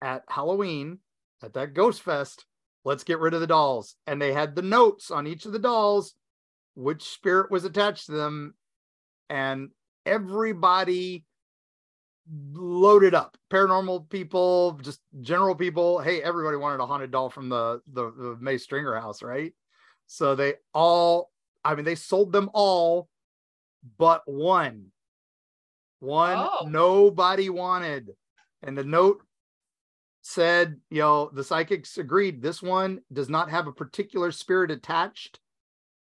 at Halloween at that ghost fest. Let's get rid of the dolls. And they had the notes on each of the dolls, which spirit was attached to them. And everybody loaded up paranormal people, just general people. Hey, everybody wanted a haunted doll from the, the, the May Stringer house, right? So they all, I mean, they sold them all but one. One Oh. nobody wanted. And the note said, you know, the psychics agreed this one does not have a particular spirit attached,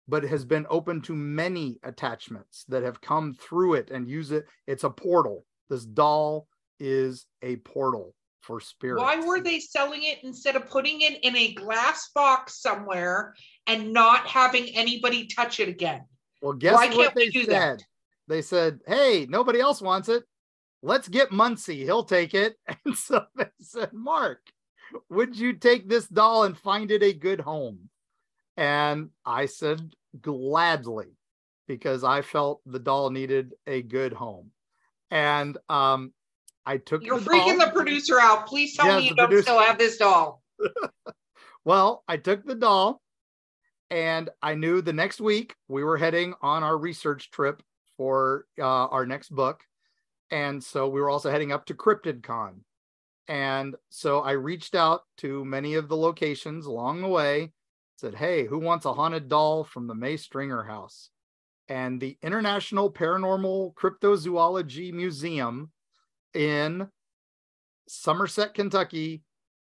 but has been open to many attachments that have come through it and use it. It's a portal. This doll is a portal for spirits. Why were they selling it instead of putting it in a glass box somewhere and not having anybody touch it again? Well, guess Why what can't they do said? that? They said, "Hey, nobody else wants it. Let's get Muncy. He'll take it." *laughs* And so they said, "Mark, would you take this doll and find it a good home?" And I said, "Gladly," because I felt the doll needed a good home. And um, I took You're the freaking doll- the producer out. Please tell Yes, me you don't producer- still have this doll. *laughs* *laughs* Well, I took the doll and I knew the next week we were heading on our research trip for uh, our next book. And so we were also heading up to CryptidCon. And so I reached out to many of the locations along the way, said, Hey, who wants a haunted doll from the May Stringer house? And the International Paranormal Cryptozoology Museum in Somerset, Kentucky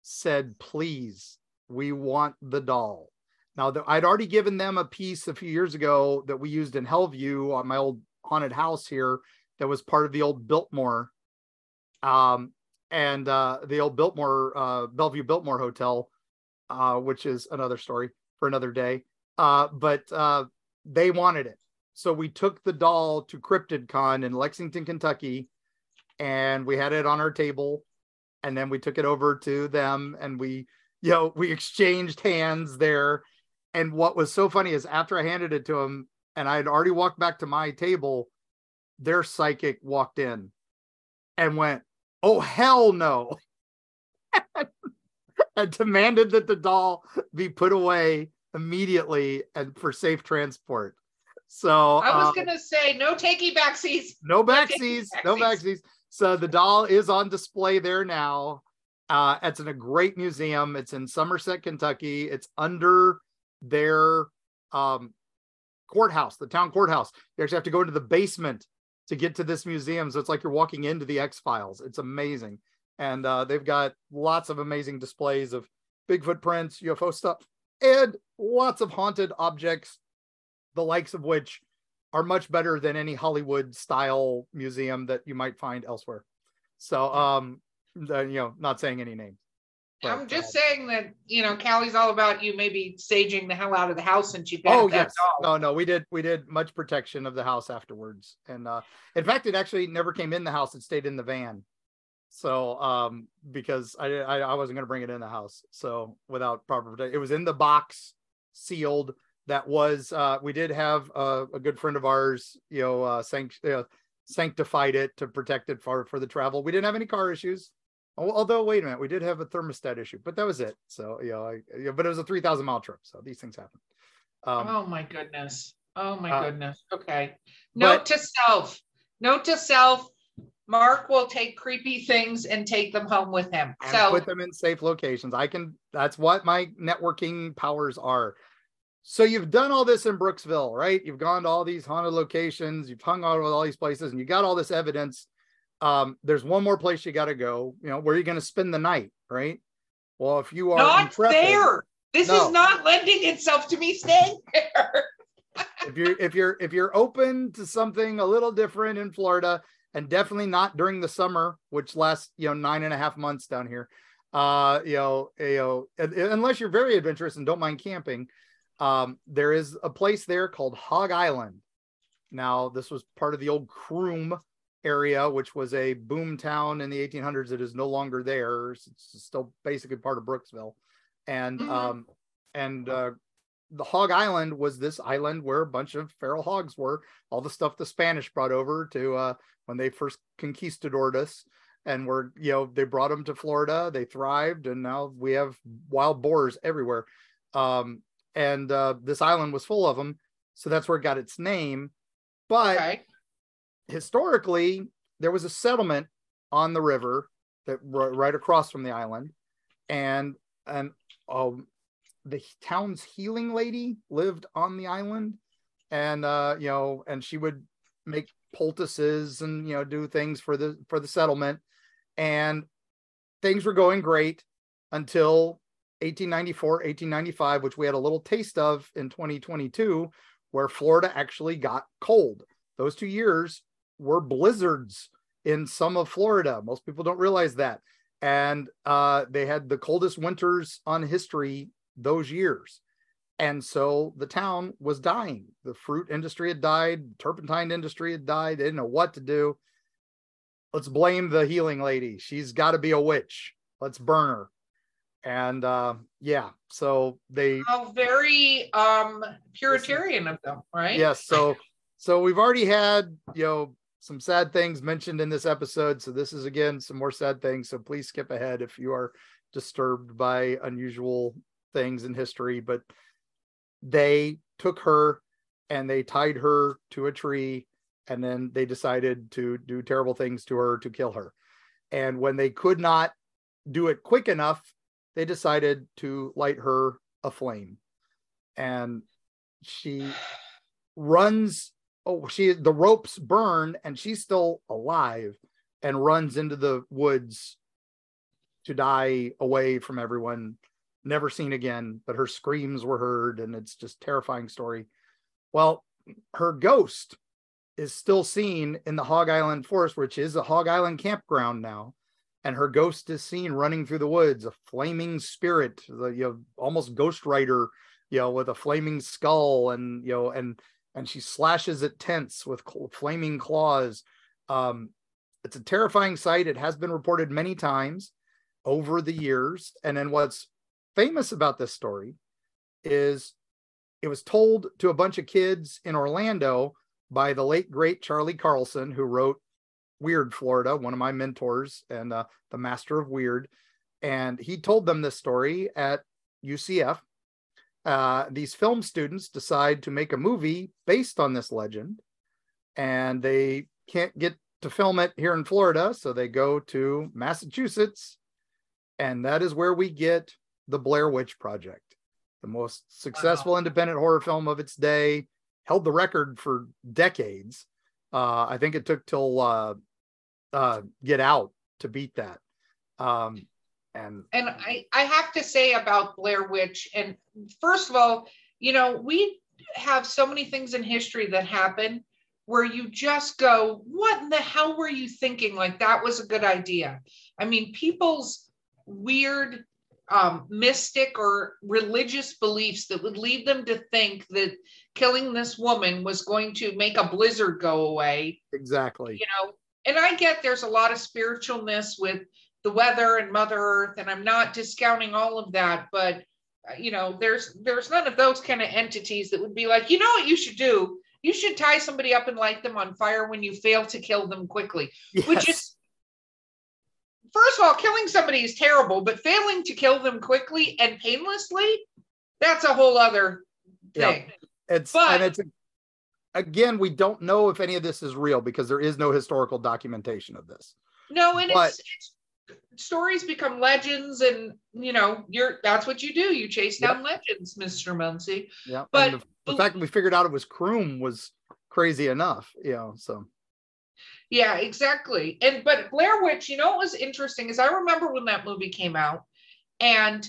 said, Please, we want the doll. Now, I'd already given them a piece a few years ago that we used in Hellview on my old haunted house here that was part of the old Biltmore um, and uh, the old Biltmore, uh, Bellevue Biltmore Hotel, uh, which is another story for another day. Uh, but uh, they wanted it. So we took the doll to CryptidCon in Lexington, Kentucky, and we had it on our table. And then we took it over to them and we, you know, we exchanged hands there. And what was so funny is after I handed it to them and I had already walked back to my table, their psychic walked in and went, Oh, hell no. *laughs* and demanded that the doll be put away immediately and for safe transport. So I was uh, gonna say no takey backsies. *laughs* no backsies, no backsies. So the doll is on display there now. Uh, it's in a great museum. It's in Somerset, Kentucky. It's under their um, courthouse, the town courthouse. You actually have to go into the basement to get to this museum. So it's like you're walking into the X Files. It's amazing. And uh, they've got lots of amazing displays of Bigfoot prints, UFO stuff, and lots of haunted objects, the likes of which are much better than any Hollywood style museum that you might find elsewhere. So, um, you know, not saying any names. but, I'm just uh, saying that you know Callie's all about you maybe saging the hell out of the house since you got Oh yes, doll. no, no, we did, we did much protection of the house afterwards, and uh, in fact, it actually never came in the house; it stayed in the van. So, um, because I, I, I wasn't going to bring it in the house, so without proper protection, it was in the box, sealed. That was, uh, we did have a, a good friend of ours, you know, uh, sanct- uh, sanctified it to protect it for for the travel. We didn't have any car issues. Although, wait a minute, we did have a thermostat issue, but that was it. So, you know, I, yeah, but it was a three thousand mile trip, so these things happen. Um, oh my goodness. Oh my uh, goodness. Okay. Note but- to self. Note to self. Mark will take creepy things and take them home with him. and So put them in safe locations. I can. That's what my networking powers are. So you've done all this in Brooksville, right? You've gone to all these haunted locations, you've hung out with all these places, and you got all this evidence. Um, there's one more place you got to go. You know, where you're to spend the night, right? Well, if you are not intrepid, there. This No. is not lending itself to me staying there. if you're if you're if you're open to something a little different in Florida, and definitely not during the summer, which lasts you know nine and a half months down here, uh, you know, you know, unless you're very adventurous and don't mind camping, um, there is a place there called Hog Island. Now, this was part of the old Croom area, which was a boom town in the 1800s. It is no longer there. It's still basically part of Brooksville, and Mhm. um, and uh, the Hog Island was this island where a bunch of feral hogs were. All the stuff the Spanish brought over to uh, when they first conquistadored us, and were you know they brought them to Florida. They thrived, and now we have wild boars everywhere. Um, and uh, this island was full of them, so that's where it got its name. But Okay. historically there was a settlement on the river that right across from the island and and um the town's healing lady lived on the island and uh you know and she would make poultices and you know do things for the for the settlement and things were going great until 1894 1895 which we had a little taste of in 2022 where florida actually got cold those two years were blizzards in some of Florida. Most people don't realize that. And uh, they had the coldest winters on history those years. And so the town was dying. The fruit industry had died, turpentine industry had died. They didn't know what to do. Let's blame the healing lady. She's got to be a witch. Let's burn her. And uh, yeah, so they How very um Puritarian of them, right? yes so so we've already had you know some sad things mentioned in this episode so this is again some more sad things so please skip ahead if you are disturbed by unusual things in history but they took her and they tied her to a tree and then they decided to do terrible things to her to kill her. And when they could not do it quick enough they decided to light her aflame. And she runs oh she the ropes burn and she's still alive and runs into the woods to die away from everyone never seen again but her screams were heard and it's just terrifying story well her ghost is still seen in the hog island forest which is a hog island campground now and her ghost is seen running through the woods a flaming spirit the you know almost ghost rider you know with a flaming skull and you know and and she slashes at tents with flaming claws. Um, it's a terrifying sight. It has been reported many times over the years. And then what's famous about this story is it was told to a bunch of kids in Orlando by the late great Charlie Carlson, who wrote Weird Florida, one of my mentors and uh, the master of weird. And he told them this story at UCF uh, these film students decide to make a movie based on this legend, and they can't get to film it here in Florida, so they go to Massachusetts, and that is where we get the Blair Witch Project, the most successful independent horror film of its day, held the record for decades. Uh, I think it took till uh, uh, Get Out to beat that. Um, and and I, I have to say about Blair Witch, and first of all, you know, we have so many things in history that happen where you just go, what in the hell were you thinking? Like that was a good idea. I mean, people's weird um, mystic or religious beliefs that would lead them to think that killing this woman was going to make a blizzard go away exactly. you know and i get there's a lot of spiritualness with the weather and mother earth and i'm not discounting all of that but uh, you know there's there's none of those kind of entities that would be like you know what you should do you should tie somebody up and light them on fire when you fail to kill them quickly which is first of all killing somebody is terrible but failing to kill them quickly and painlessly that's a whole other Yeah. thing. It's But- and it's again we don't know if any of this is real because there is no historical documentation of this. No and But- it's, it's stories become legends and you know you're that's what you do. You chase down legends mr muncy. Yeah but the, the, fact that we figured out it was croom was crazy enough you know so yeah exactly and but blair witch you know what was interesting is i remember when that movie came out and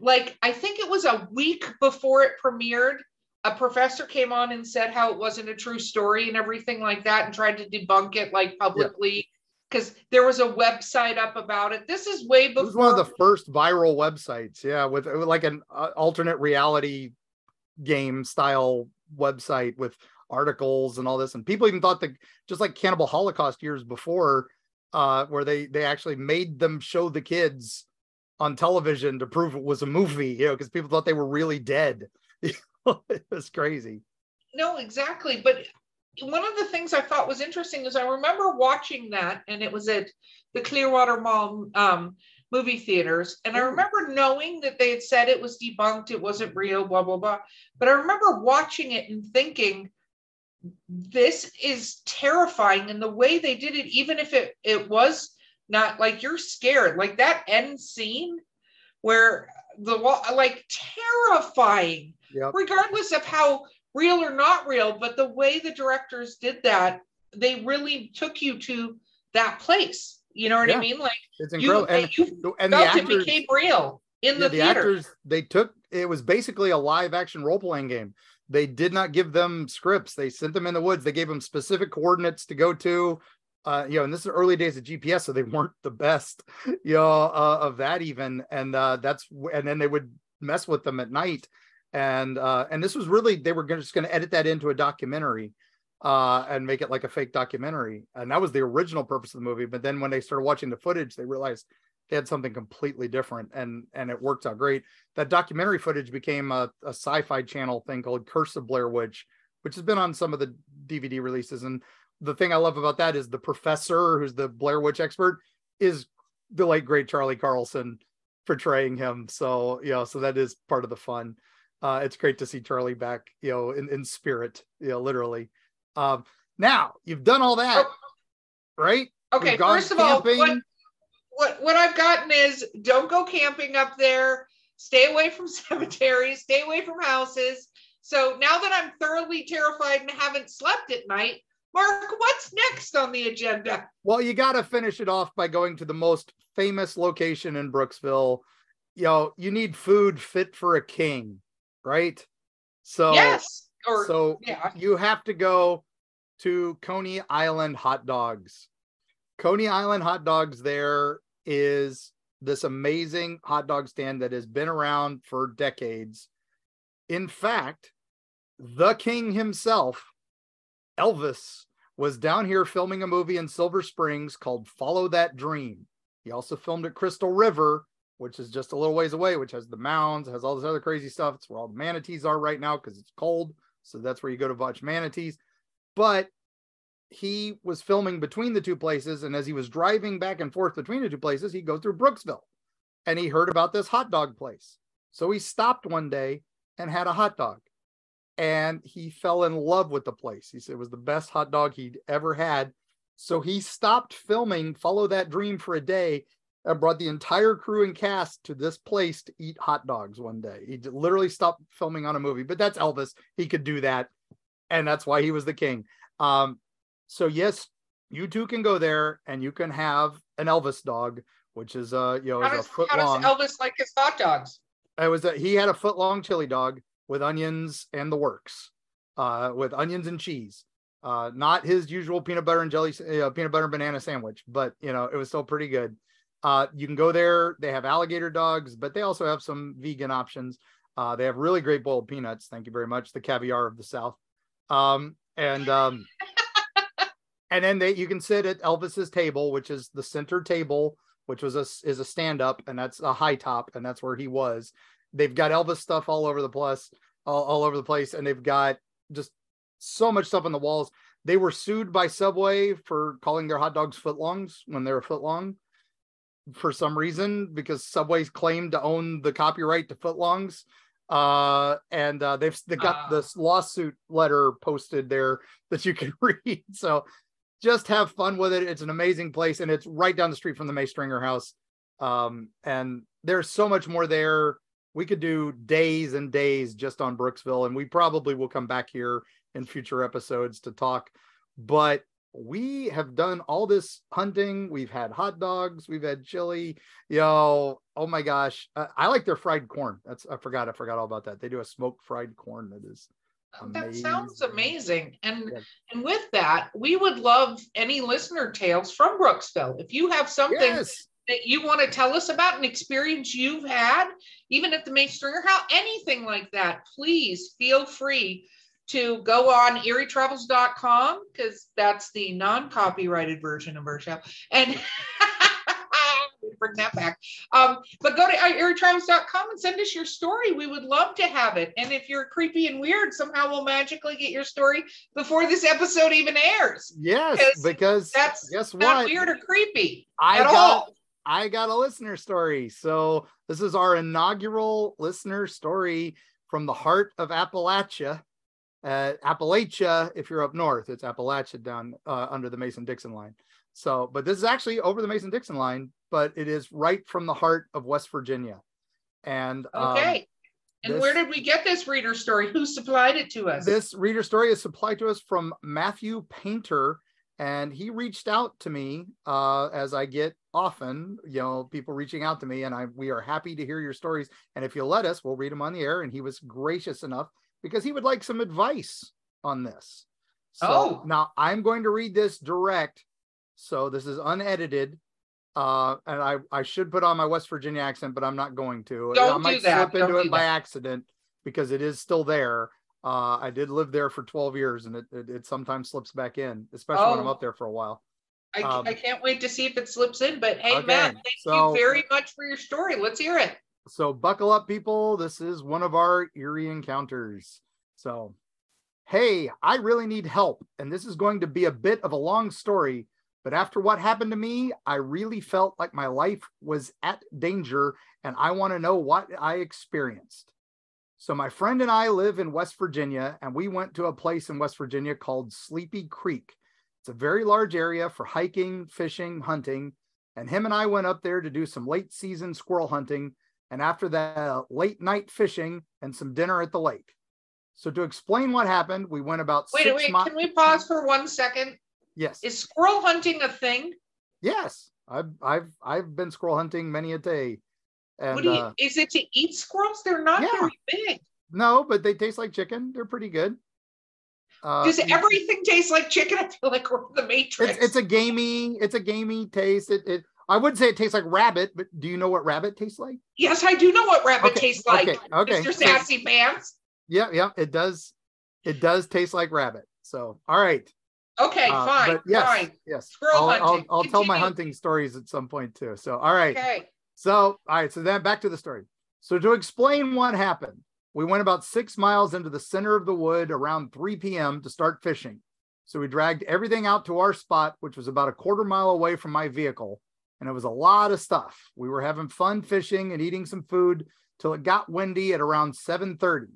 like i think it was a week before it premiered a professor came on and said how it wasn't a true story and everything like that and tried to debunk it like publicly because there was a website up about it. This is way before. It was one of the first viral websites. Yeah, with, with like an uh, alternate reality game style website with articles and all this. And people even thought that just like Cannibal Holocaust years before, uh, where they they actually made them show the kids on television to prove it was a movie, you know, because people thought they were really dead. *laughs* it was crazy. No, exactly. But one of the things I thought was interesting is I remember watching that, and it was at the Clearwater Mall um, movie theaters, and I remember knowing that they had said it was debunked, it wasn't real, blah blah blah. But I remember watching it and thinking, this is terrifying, and the way they did it, even if it it was not like you're scared, like that end scene where the wall like terrifying, yep. regardless of how real or not real, but the way the directors did that, they really took you to that place. You know what yeah, I mean? Like it's incredible. You, and, you and felt the actors, it became real in the, yeah, the theater. actors they took it was basically a live action role playing game. They did not give them scripts. They sent them in the woods. They gave them specific coordinates to go to. Uh, you know, and this is early days of GPS, so they weren't the best, *laughs* you know, uh, of that even. And uh, that's and then they would mess with them at night and uh, and this was really they were just going to edit that into a documentary uh, and make it like a fake documentary, and that was the original purpose of the movie. But then when they started watching the footage, they realized they had something completely different, and and it worked out great. That documentary footage became a, a sci-fi channel thing called Curse of Blair Witch, which has been on some of the DVD releases. And the thing I love about that is the professor, who's the Blair Witch expert, is the late great Charlie Carlson portraying him. So yeah, so that is part of the fun uh, it's great to see Charlie back, you know, in, in spirit, you know, literally. Um, now you've done all that, oh. right? Okay, first of all, what, what what I've gotten is don't go camping up there. Stay away from *laughs* cemeteries. Stay away from houses. So now that I'm thoroughly terrified and haven't slept at night, Mark, what's next on the agenda? Well, you got to finish it off by going to the most famous location in Brooksville. You know, you need food fit for a king right? So yes, or so yeah. you have to go to Coney Island hot dogs. Coney Island hot dogs there is this amazing hot dog stand that has been around for decades. In fact, the king himself, Elvis, was down here filming a movie in Silver Springs called Follow That Dream. He also filmed at Crystal River which is just a little ways away, which has the mounds, has all this other crazy stuff. It's where all the manatees are right now because it's cold. So that's where you go to watch manatees. But he was filming between the two places. And as he was driving back and forth between the two places, he goes through Brooksville and he heard about this hot dog place. So he stopped one day and had a hot dog. And he fell in love with the place. He said it was the best hot dog he'd ever had. So he stopped filming Follow That Dream for a day and brought the entire crew and cast to this place to eat hot dogs one day. He literally stopped filming on a movie, but that's Elvis. He could do that. And that's why he was the king. Um, so yes, you too can go there and you can have an Elvis dog, which is uh you know how does, a foot how long. Does Elvis like his hot dogs? It was a, he had a foot long chili dog with onions and the works, uh, with onions and cheese. Uh, not his usual peanut butter and jelly, uh, peanut butter and banana sandwich, but you know it was still pretty good. Uh, you can go there. They have alligator dogs, but they also have some vegan options. Uh, they have really great boiled peanuts. Thank you very much. The caviar of the South. Um, and um, *laughs* and then they you can sit at Elvis's table, which is the center table, which was a is a stand up, and that's a high top, and that's where he was. They've got Elvis stuff all over the place, all, all over the place, and they've got just so much stuff on the walls. They were sued by Subway for calling their hot dogs footlongs when they were footlong for some reason because Subway's claimed to own the copyright to footlongs. Uh, and uh, they've they got uh, this lawsuit letter posted there that you can *laughs* read. So just have fun with it. It's an amazing place, and it's right down the street from the May Stringer house. Um, and there's so much more there. We could do days and days just on Brooksville, and we probably will come back here in future episodes to talk. But we have done all this hunting. We've had hot dogs, we've had chili. Yo, oh my gosh, I, I like their fried corn. That's I forgot. I forgot all about that. They do a smoked fried corn that is Oh, that sounds amazing. And Yeah. and with that, we would love any listener tales from Brooksville. If you have something yes. that you want to tell us about an experience you've had, even at the May Stringer House, anything like that, please feel free to go on eerietravels.com because that's the non-copyrighted version of our show. And *laughs* bring that back. Um, but go to eerietravels.com and send us your story. We would love to have it. And if you're creepy and weird, somehow we'll magically get your story before this episode even airs. Yes, Because That's guess not what? weird or creepy I at got all. I got a listener story. So this is our inaugural listener story from the heart of Appalachia. Uh, Appalachia, if you're up north, it's Appalachia down uh, under the Mason Dixon line. So, but this is actually over the Mason Dixon line, but it is right from the heart of West Virginia. And um, Okay. and this- where did we get this reader story? Who supplied it to us? this reader story is supplied to us from Matthew Painter, and he reached out to me uh, as I get often, you know, people reaching out to me, and I we are happy to hear your stories. And if you'll let us, we'll read them on the air. And he was gracious enough because he would like some advice on this. So Oh. now I'm going to read this direct. So this is unedited. Uh, and I, I should put on my West Virginia accent, but I'm not going to. I Don't might do that. slip into Don't it by that. accident because it is still there. Uh, I did live there for 12 years and it, it, it sometimes slips back in, especially when I'm Oh. up there for a while. I, um, I can't wait to see if it slips in. But hey, Okay, Matt, thank so- you very much for your story. Let's hear it. So buckle up, people. This is one of our eerie encounters. So, hey, I really need help. And this is going to be a bit of a long story. But after what happened to me, I really felt like my life was at danger and I want to know what I experienced. So, my friend and I live in West Virginia, and we went to a place in West Virginia called Sleepy Creek. It's a very large area for hiking, fishing, hunting. And him and I went up there to do some late season squirrel hunting and after that, uh, late night fishing and some dinner at the lake. So to explain what happened, we went about Wait, wait, mi- can we pause for one second? Yes, Is squirrel hunting a thing? yes, I've I've I've been squirrel hunting many a day, and what do you, uh, is it to eat squirrels? They're not Yeah. very big. no, but they taste like chicken. They're pretty good. Uh, Does you- everything taste like chicken? *laughs* I feel like we're in the Matrix. it's it's a gamey it's a gamey taste. It, it I would say it tastes like rabbit, but do you know what rabbit tastes like? yes, I do know what rabbit Okay, tastes like. okay, okay. Mr. Sassy Pants. Yeah, yeah, it does. It does taste like rabbit. So all right. Okay, Uh, fine, yes, fine. yes. Squirrel I'll, I'll. I'll tell my hunting stories at some point too. So, all right. Okay. So, all right. So then back to the story. So to explain what happened, we went about six miles into the center of the wood around 3 p.m. to start fishing. So we dragged everything out to our spot, which was about a quarter mile away from my vehicle. And it was a lot of stuff. We were having fun fishing and eating some food till it got windy at around 7:30.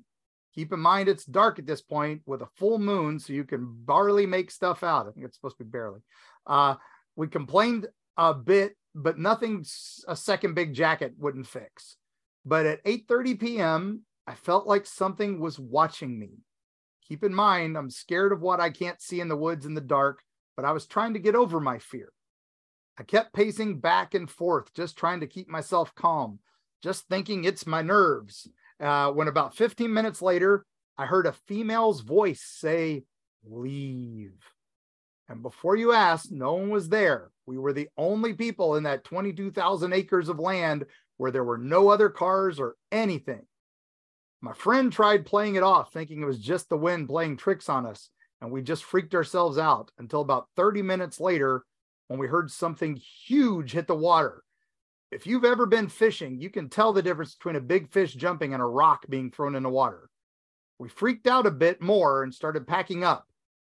Keep in mind it's dark at this point with a full moon, so you can barely make stuff out. I think it's supposed to be barely. Uh, we complained a bit, but nothing a second big jacket wouldn't fix. But at 8:30 p.m., I felt like something was watching me. Keep in mind, I'm scared of what I can't see in the woods in the dark, but I was trying to get over my fear. I kept pacing back and forth, just trying to keep myself calm, just thinking it's my nerves. Uh, when about 15 minutes later, I heard a female's voice say, Leave. And before you ask, no one was there. We were the only people in that 22,000 acres of land where there were no other cars or anything. My friend tried playing it off, thinking it was just the wind playing tricks on us, and we just freaked ourselves out until about 30 minutes later when we heard something huge hit the water. If you've ever been fishing, you can tell the difference between a big fish jumping and a rock being thrown in the water. We freaked out a bit more and started packing up.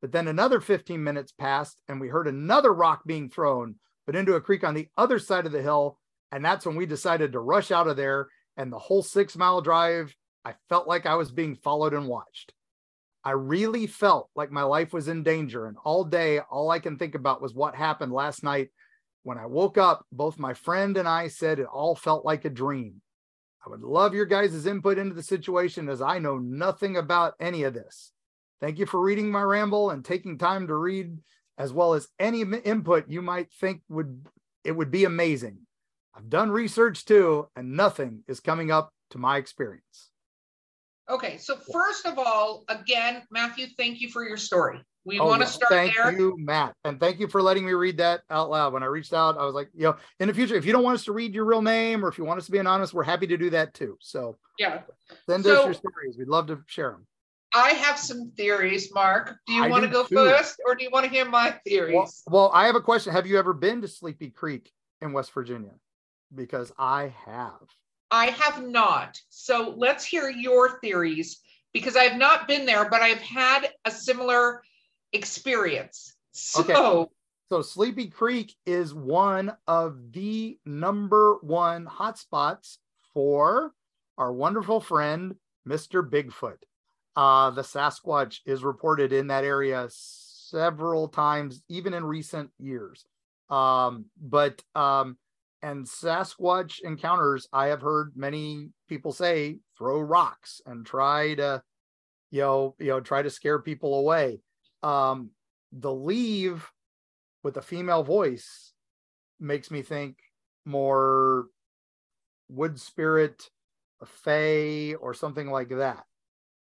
But then another 15 minutes passed and we heard another rock being thrown, but into a creek on the other side of the hill. And that's when we decided to rush out of there. And the whole six mile drive, I felt like I was being followed and watched. I really felt like my life was in danger. And all day, all I can think about was what happened last night when I woke up, both my friend and I said it all felt like a dream. I would love your guys' input into the situation as I know nothing about any of this. Thank you for reading my ramble and taking time to read as well as any input you might think would it would be amazing. I've done research too and nothing is coming up to my experience. Okay, so first of all, again, Matthew, thank you for your story. We oh, want to yeah. start thank there. Thank you, Matt. And thank you for letting me read that out loud. When I reached out, I was like, you know, in the future, if you don't want us to read your real name or if you want us to be anonymous, we're happy to do that too. So yeah, send so, us your stories. We'd love to share them. I have some theories, Mark. Do you I want to go too. first or do you want to hear my theories? Well, well, I have a question. Have you ever been to Sleepy Creek in West Virginia? Because I have. I have not. So let's hear your theories because I've not been there, but I've had a similar experience. So, okay. So Sleepy Creek is one of the number one hotspots for our wonderful friend, Mr. Bigfoot. Uh, the Sasquatch is reported in that area several times, even in recent years. Um, but um, and Sasquatch encounters, I have heard many people say throw rocks and try to, you know, you know, try to scare people away. Um, the leave with a female voice makes me think more wood spirit, a fae, or something like that.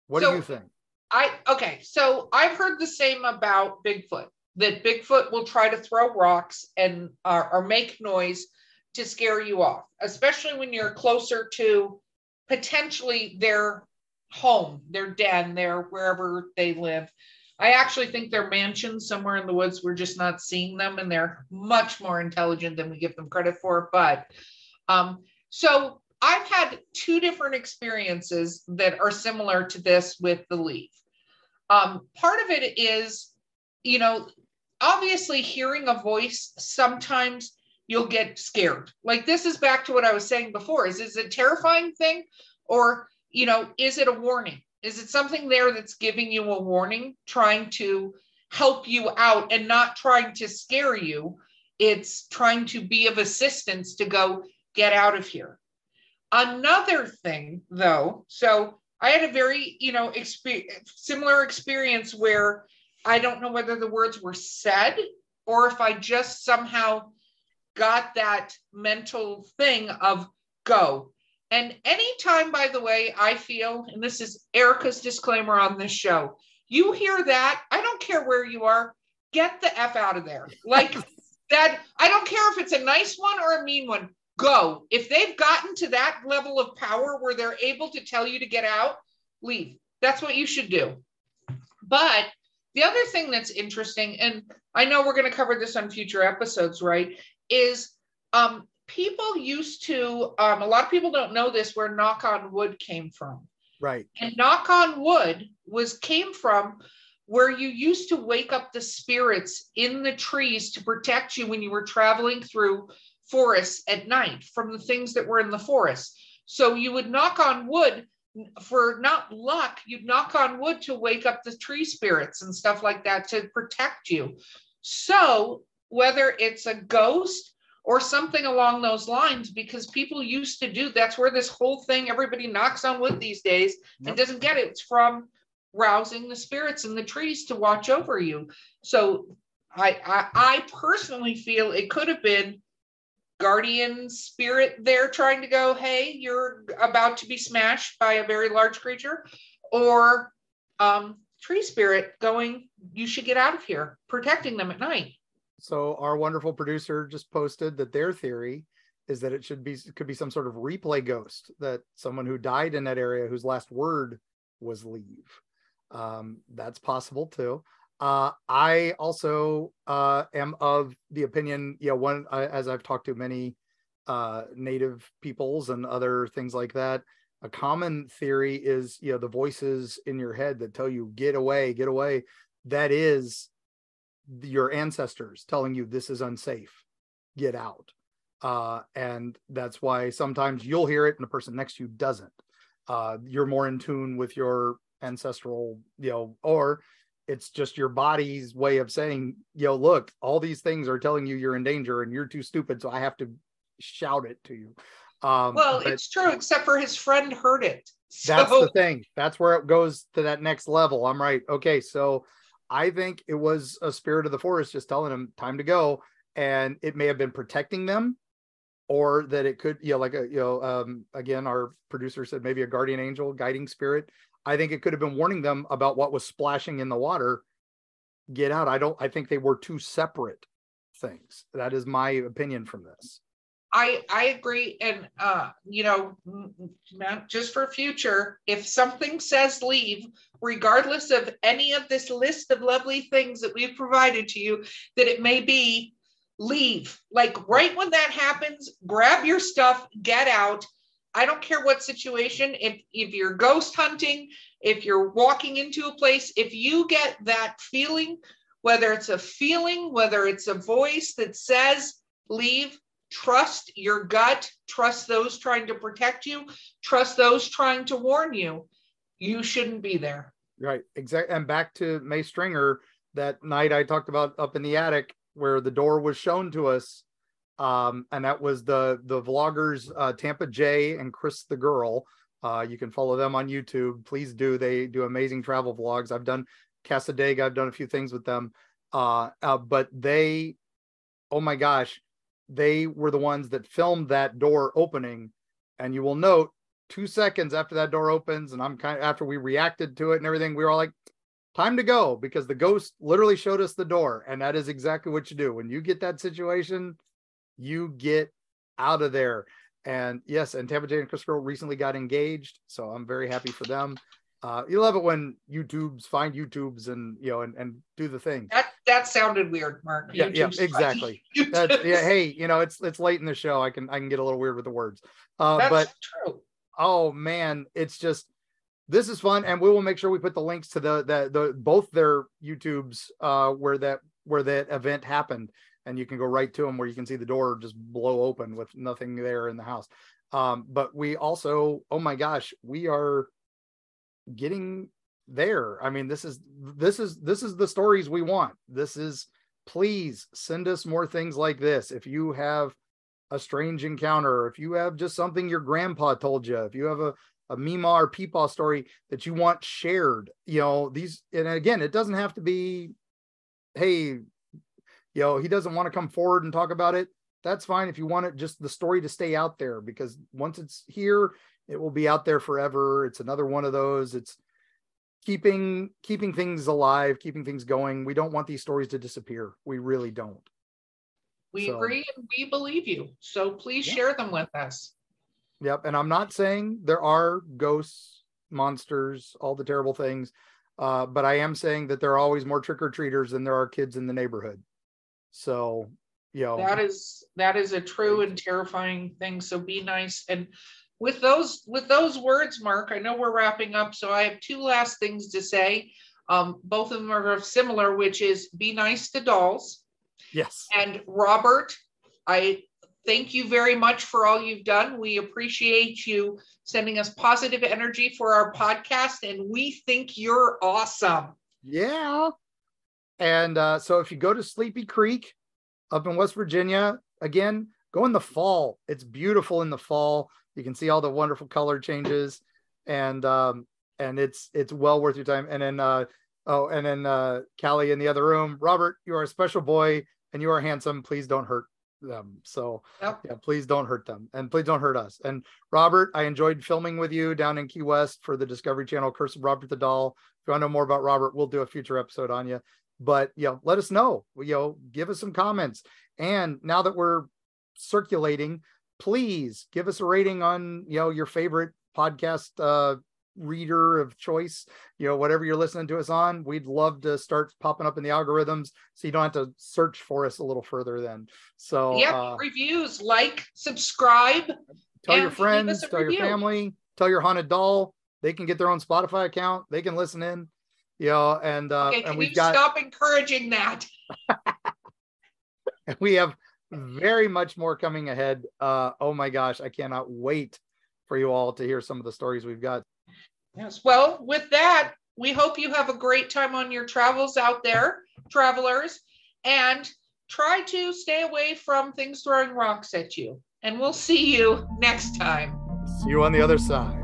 What so, do you think? I okay, so I've heard the same about Bigfoot. That Bigfoot will try to throw rocks and uh, or make noise to scare you off, especially when you're closer to potentially their home, their den, their wherever they live. I actually think they're mansions somewhere in the woods. We're just not seeing them, and they're much more intelligent than we give them credit for. But um, so I've had two different experiences that are similar to this with the leaf. Um, part of it is, you know, obviously hearing a voice sometimes you'll get scared. Like this is back to what I was saying before. Is is it a terrifying thing or you know, is it a warning? Is it something there that's giving you a warning, trying to help you out and not trying to scare you? It's trying to be of assistance to go get out of here. Another thing, though, so I had a very, you know, similar experience where I don't know whether the words were said or if I just somehow got that mental thing of go. And anytime, by the way, I feel, and this is Erika's disclaimer on this show, you hear that, I don't care where you are, get the F out of there. Like *laughs* that, I don't care if it's a nice one or a mean one, go. If they've gotten to that level of power where they're able to tell you to get out, leave. That's what you should do. But the other thing that's interesting, and I know we're going to cover this on future episodes, right? Is um, people used to, um, a lot of people don't know this, where knock on wood came from. Right. And knock on wood was came from where you used to wake up the spirits in the trees to protect you when you were traveling through forests at night from the things that were in the forest. So you would knock on wood for not luck, you'd knock on wood to wake up the tree spirits and stuff like that to protect you. So whether it's a ghost or something along those lines because people used to do that's where this whole thing everybody knocks on wood these days yep. and doesn't get it. It's from rousing the spirits in the trees to watch over you. So I, I i personally feel it could have been guardian spirit there trying to go hey you're about to be smashed by a very large creature or um tree spirit going you should get out of here protecting them at night so our wonderful producer just posted that their theory is that it should be could be some sort of replay ghost that someone who died in that area whose last word was leave. Um, that's possible too. Uh, I also uh, am of the opinion, you know, one as I've talked to many uh, native peoples and other things like that. A common theory is, you know, the voices in your head that tell you get away, get away. That is your ancestors telling you this is unsafe get out uh, and that's why sometimes you'll hear it and the person next to you doesn't uh, you're more in tune with your ancestral you know or it's just your body's way of saying, yo, look, all these things are telling you you're in danger and you're too stupid. So I have to shout it to you. Um, well, it's true, except for his friend heard it. So. That's the thing. That's where it goes to that next level. I'm right. Okay. So I think it was a spirit of the forest just telling them time to go. And it may have been protecting them or that it could, you know, like a, you know, um, again, our producer said maybe a guardian angel, guiding spirit. I think it could have been warning them about what was splashing in the water. Get out. I don't, I think they were two separate things. That is my opinion from this. I I agree, and uh, you know, just for future, if something says leave, regardless of any of this list of lovely things that we've provided to you, that it may be leave. Like right when that happens, grab your stuff, get out. I don't care what situation. If if you're ghost hunting, if you're walking into a place, if you get that feeling, whether it's a feeling, whether it's a voice that says leave, trust your gut, trust those trying to protect you, trust those trying to warn you. You shouldn't be there. Right. Exactly. And back to May Stringer, that night I talked about up in the attic where the door was shown to us. Um, and that was the the vloggers uh, Tampa Jay and Cris the Girl. Uh, you can follow them on YouTube. Please do. They do amazing travel vlogs. I've done Cassadaga. I've done a few things with them. Uh, uh, but they, oh my gosh, they were the ones that filmed that door opening. And you will note two seconds after that door opens, and I'm kind of after we reacted to it and everything, we were all like, time to go because the ghost literally showed us the door. And that is exactly what you do. When you get that situation, you get out of there. And yes, and Tampa Jay and Cris Girl recently got engaged. So I'm very happy for them uh, you love it when YouTubes find YouTubes and you know and, and do the thing. That that sounded weird, Mark. Yeah, yeah, *laughs* exactly. *laughs* Yeah, hey, you know it's it's late in the show. I can I can get a little weird with the words. Uh, That's but true. Oh man, it's just this is fun, and we will make sure we put the links to the the, the both their YouTubes uh, where that where that event happened, and you can go right to them where you can see the door just blow open with nothing there in the house. Um, but we also, oh my gosh, we are getting there. I mean, this is this is this is the stories we want. This is please send us more things like this. If you have a strange encounter, if you have just something your grandpa told you, if you have a a Mima or Peepaw story that you want shared, you know, these and again, it doesn't have to be, hey, you know, he doesn't want to come forward and talk about it. That's fine if you want it just the story to stay out there because once it's here, it will be out there forever it's another one of those it's keeping keeping things alive keeping things going. We don't want these stories to disappear. We really don't. We so, agree and we believe you. So please yeah. share them with us. Yep and i'm not saying there are ghosts monsters all the terrible things uh, but i am saying that there are always more trick-or-treaters than there are kids in the neighborhood. So you know. That is that is a true and terrifying thing. So be nice and with those with those words, Mark, I know we're wrapping up, so I have two last things to say. Um, both of them are similar, which is be nice to dolls. Yes. And Robert, I thank you very much for all you've done. We appreciate you sending us positive energy for our podcast, and we think you're awesome. Yeah. And uh, so if you go to Sleepy Creek up in West Virginia, again, go in the fall. It's beautiful in the fall. You can see all the wonderful color changes, and um, and it's it's well worth your time. And then uh, oh, and then uh, Callie in the other room, Robert, you are a special boy and you are handsome. Please don't hurt them. So yep. yeah, please don't hurt them, and please don't hurt us. And Robert, I enjoyed filming with you down in Key West for the Discovery Channel, Curse of Robert the Doll. If you want to know more about Robert, we'll do a future episode on you. But you know, let us know. You know, give us some comments. And now that we're circulating, please give us a rating on you know your favorite podcast uh reader of choice you know whatever you're listening to us on. We'd love to start popping up in the algorithms so you don't have to search for us a little further then. So yeah uh, reviews like subscribe tell your friends tell review. your family tell your haunted doll. They can get their own spotify account. They can listen in you know and uh okay, and we've got stop encouraging that? And *laughs* we have very much more coming ahead. Uh, oh my gosh, I cannot wait for you all to hear some of the stories we've got. Yes. Well, with that, We hope you have a great time on your travels out there, travelers, and try to stay away from things throwing rocks at you. And we'll see you next time. See you on the other side.